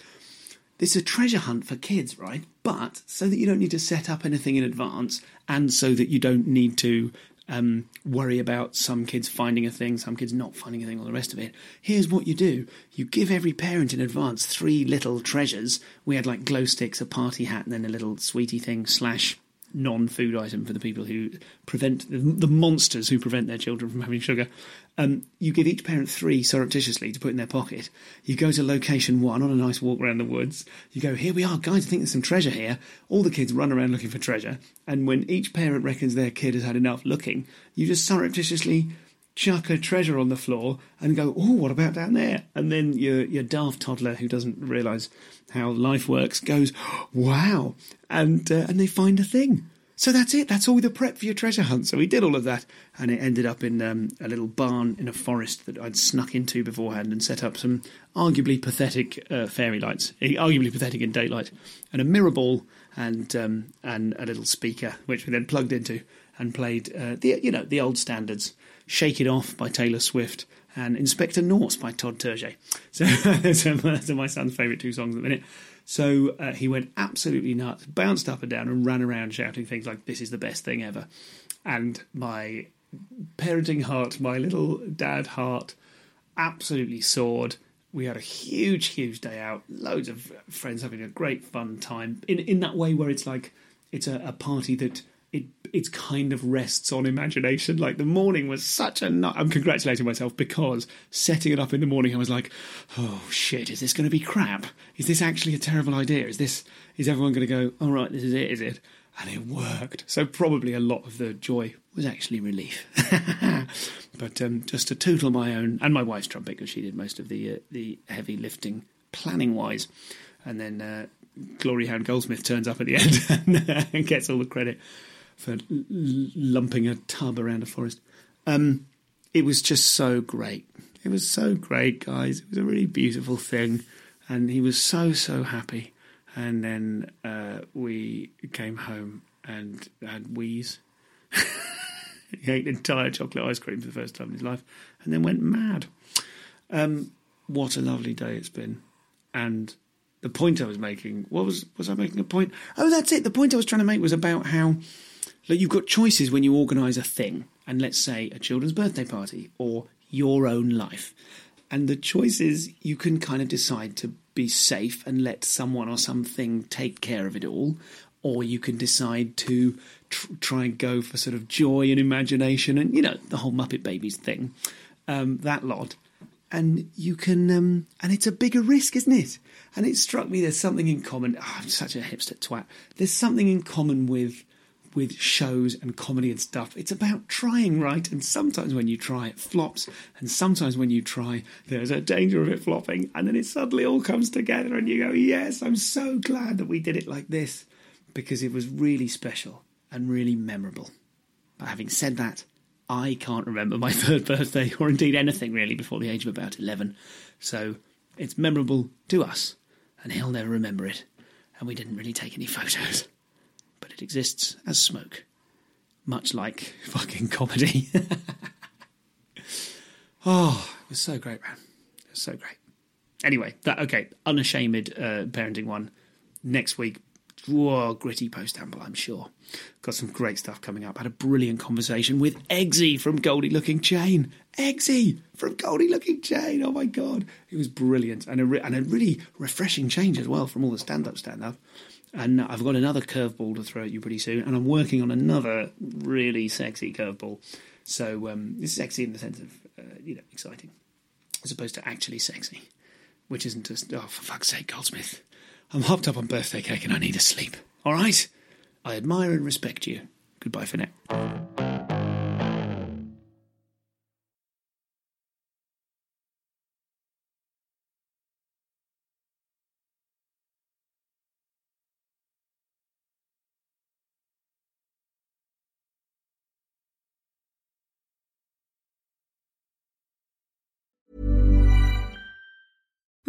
this is a treasure hunt for kids, right? But so that you don't need to set up anything in advance, and so that you don't need to um, worry about some kids finding a thing, some kids not finding a thing, all the rest of it. Here's what you do you give every parent in advance three little treasures. We had like glow sticks, a party hat, and then a little sweetie thing, slash non food item for the people who prevent the, the, monsters who prevent their children from having sugar. Um, you give each parent three surreptitiously to put in their pocket. You go to location one on a nice walk around the woods. You go, Here we are, guys, I think there's some treasure here. All the kids run around looking for treasure. And when each parent reckons their kid has had enough looking, you just surreptitiously chuck a treasure on the floor and go, oh, what about down there? And then your your daft toddler who doesn't realise how life works goes, wow, and uh, and they find a thing. So that's it. That's all the prep for your treasure hunt. So we did all of that, and it ended up in um, a little barn in a forest that I'd snuck into beforehand and set up some arguably pathetic uh, fairy lights, eh, arguably pathetic in daylight, and a mirror ball and um, and a little speaker, which we then plugged into and played uh, the you know the old standards, "Shake It Off" by Taylor Swift and Inspector Norse by Todd Terje. So those are my son's favourite two songs at the minute. So uh, he went absolutely nuts, bounced up and down, and ran around shouting things like, This is the best thing ever. And my parenting heart, my little dad heart, absolutely soared. We had a huge, huge day out. Loads of friends having a great fun time in in that way where it's like it's a, a party that it it kind of rests on imagination. Like the morning was such a. Nut- I'm congratulating myself because setting it up in the morning, I was like, oh shit, is this going to be crap? Is this actually a terrible idea? Is this is everyone going to go? All right, this is it, is it? And it worked. So probably a lot of the joy was actually relief. but um, just to tootle my own and my wife's trumpet because she did most of the uh, the heavy lifting planning wise, and then. Uh, Glory Hound Goldsmith turns up at the end and gets all the credit for lumping a tub around a forest. Um, it was just so great. It was so great, guys. It was a really beautiful thing, and he was so so happy. And then uh, we came home and had wheeze. he ate entire chocolate ice cream for the first time in his life, and then went mad. Um, what a lovely day it's been, and the point I was making. What was was I making a point? Oh, that's it. The point I was trying to make was about how like you've got choices when you organise a thing, and let's say a children's birthday party or your own life. And the choice is you can kind of decide to be safe and let someone or something take care of it all, or you can decide to tr- try and go for sort of joy and imagination and, you know, the whole Muppet Babies thing, um, that lot. And you can, um, and it's a bigger risk, isn't it? And it struck me there's something in common. Oh, I'm such a hipster twat. There's something in common with with shows and comedy and stuff. It's about trying, right? And sometimes when you try, it flops. And sometimes when you try, there's a danger of it flopping. And then it suddenly all comes together and you go, yes, I'm so glad that we did it like this because it was really special and really memorable. But having said that, I can't remember my third birthday or indeed anything really before the age of about 11. So it's memorable to us and he'll never remember it. And we didn't really take any photos but it exists as smoke much like fucking comedy. oh, it was so great, man. It was so great. Anyway, that okay, unashamed uh, parenting one next week. Whoa, gritty post amble, I'm sure. Got some great stuff coming up. Had a brilliant conversation with Eggsy from Goldie Lookin Chain. Eggsy from Goldie Lookin Chain. Oh my god, it was brilliant and a re- and a really refreshing change as well from all the stand up stand up. And I've got another curveball to throw at you pretty soon, and I'm working on another really sexy curveball. So um, it's sexy in the sense of uh, you know exciting, as opposed to actually sexy, which isn't just oh for fuck's sake, Goldsmith. I'm hopped up on birthday cake and I need a sleep. All right, I admire and respect you. Goodbye for now.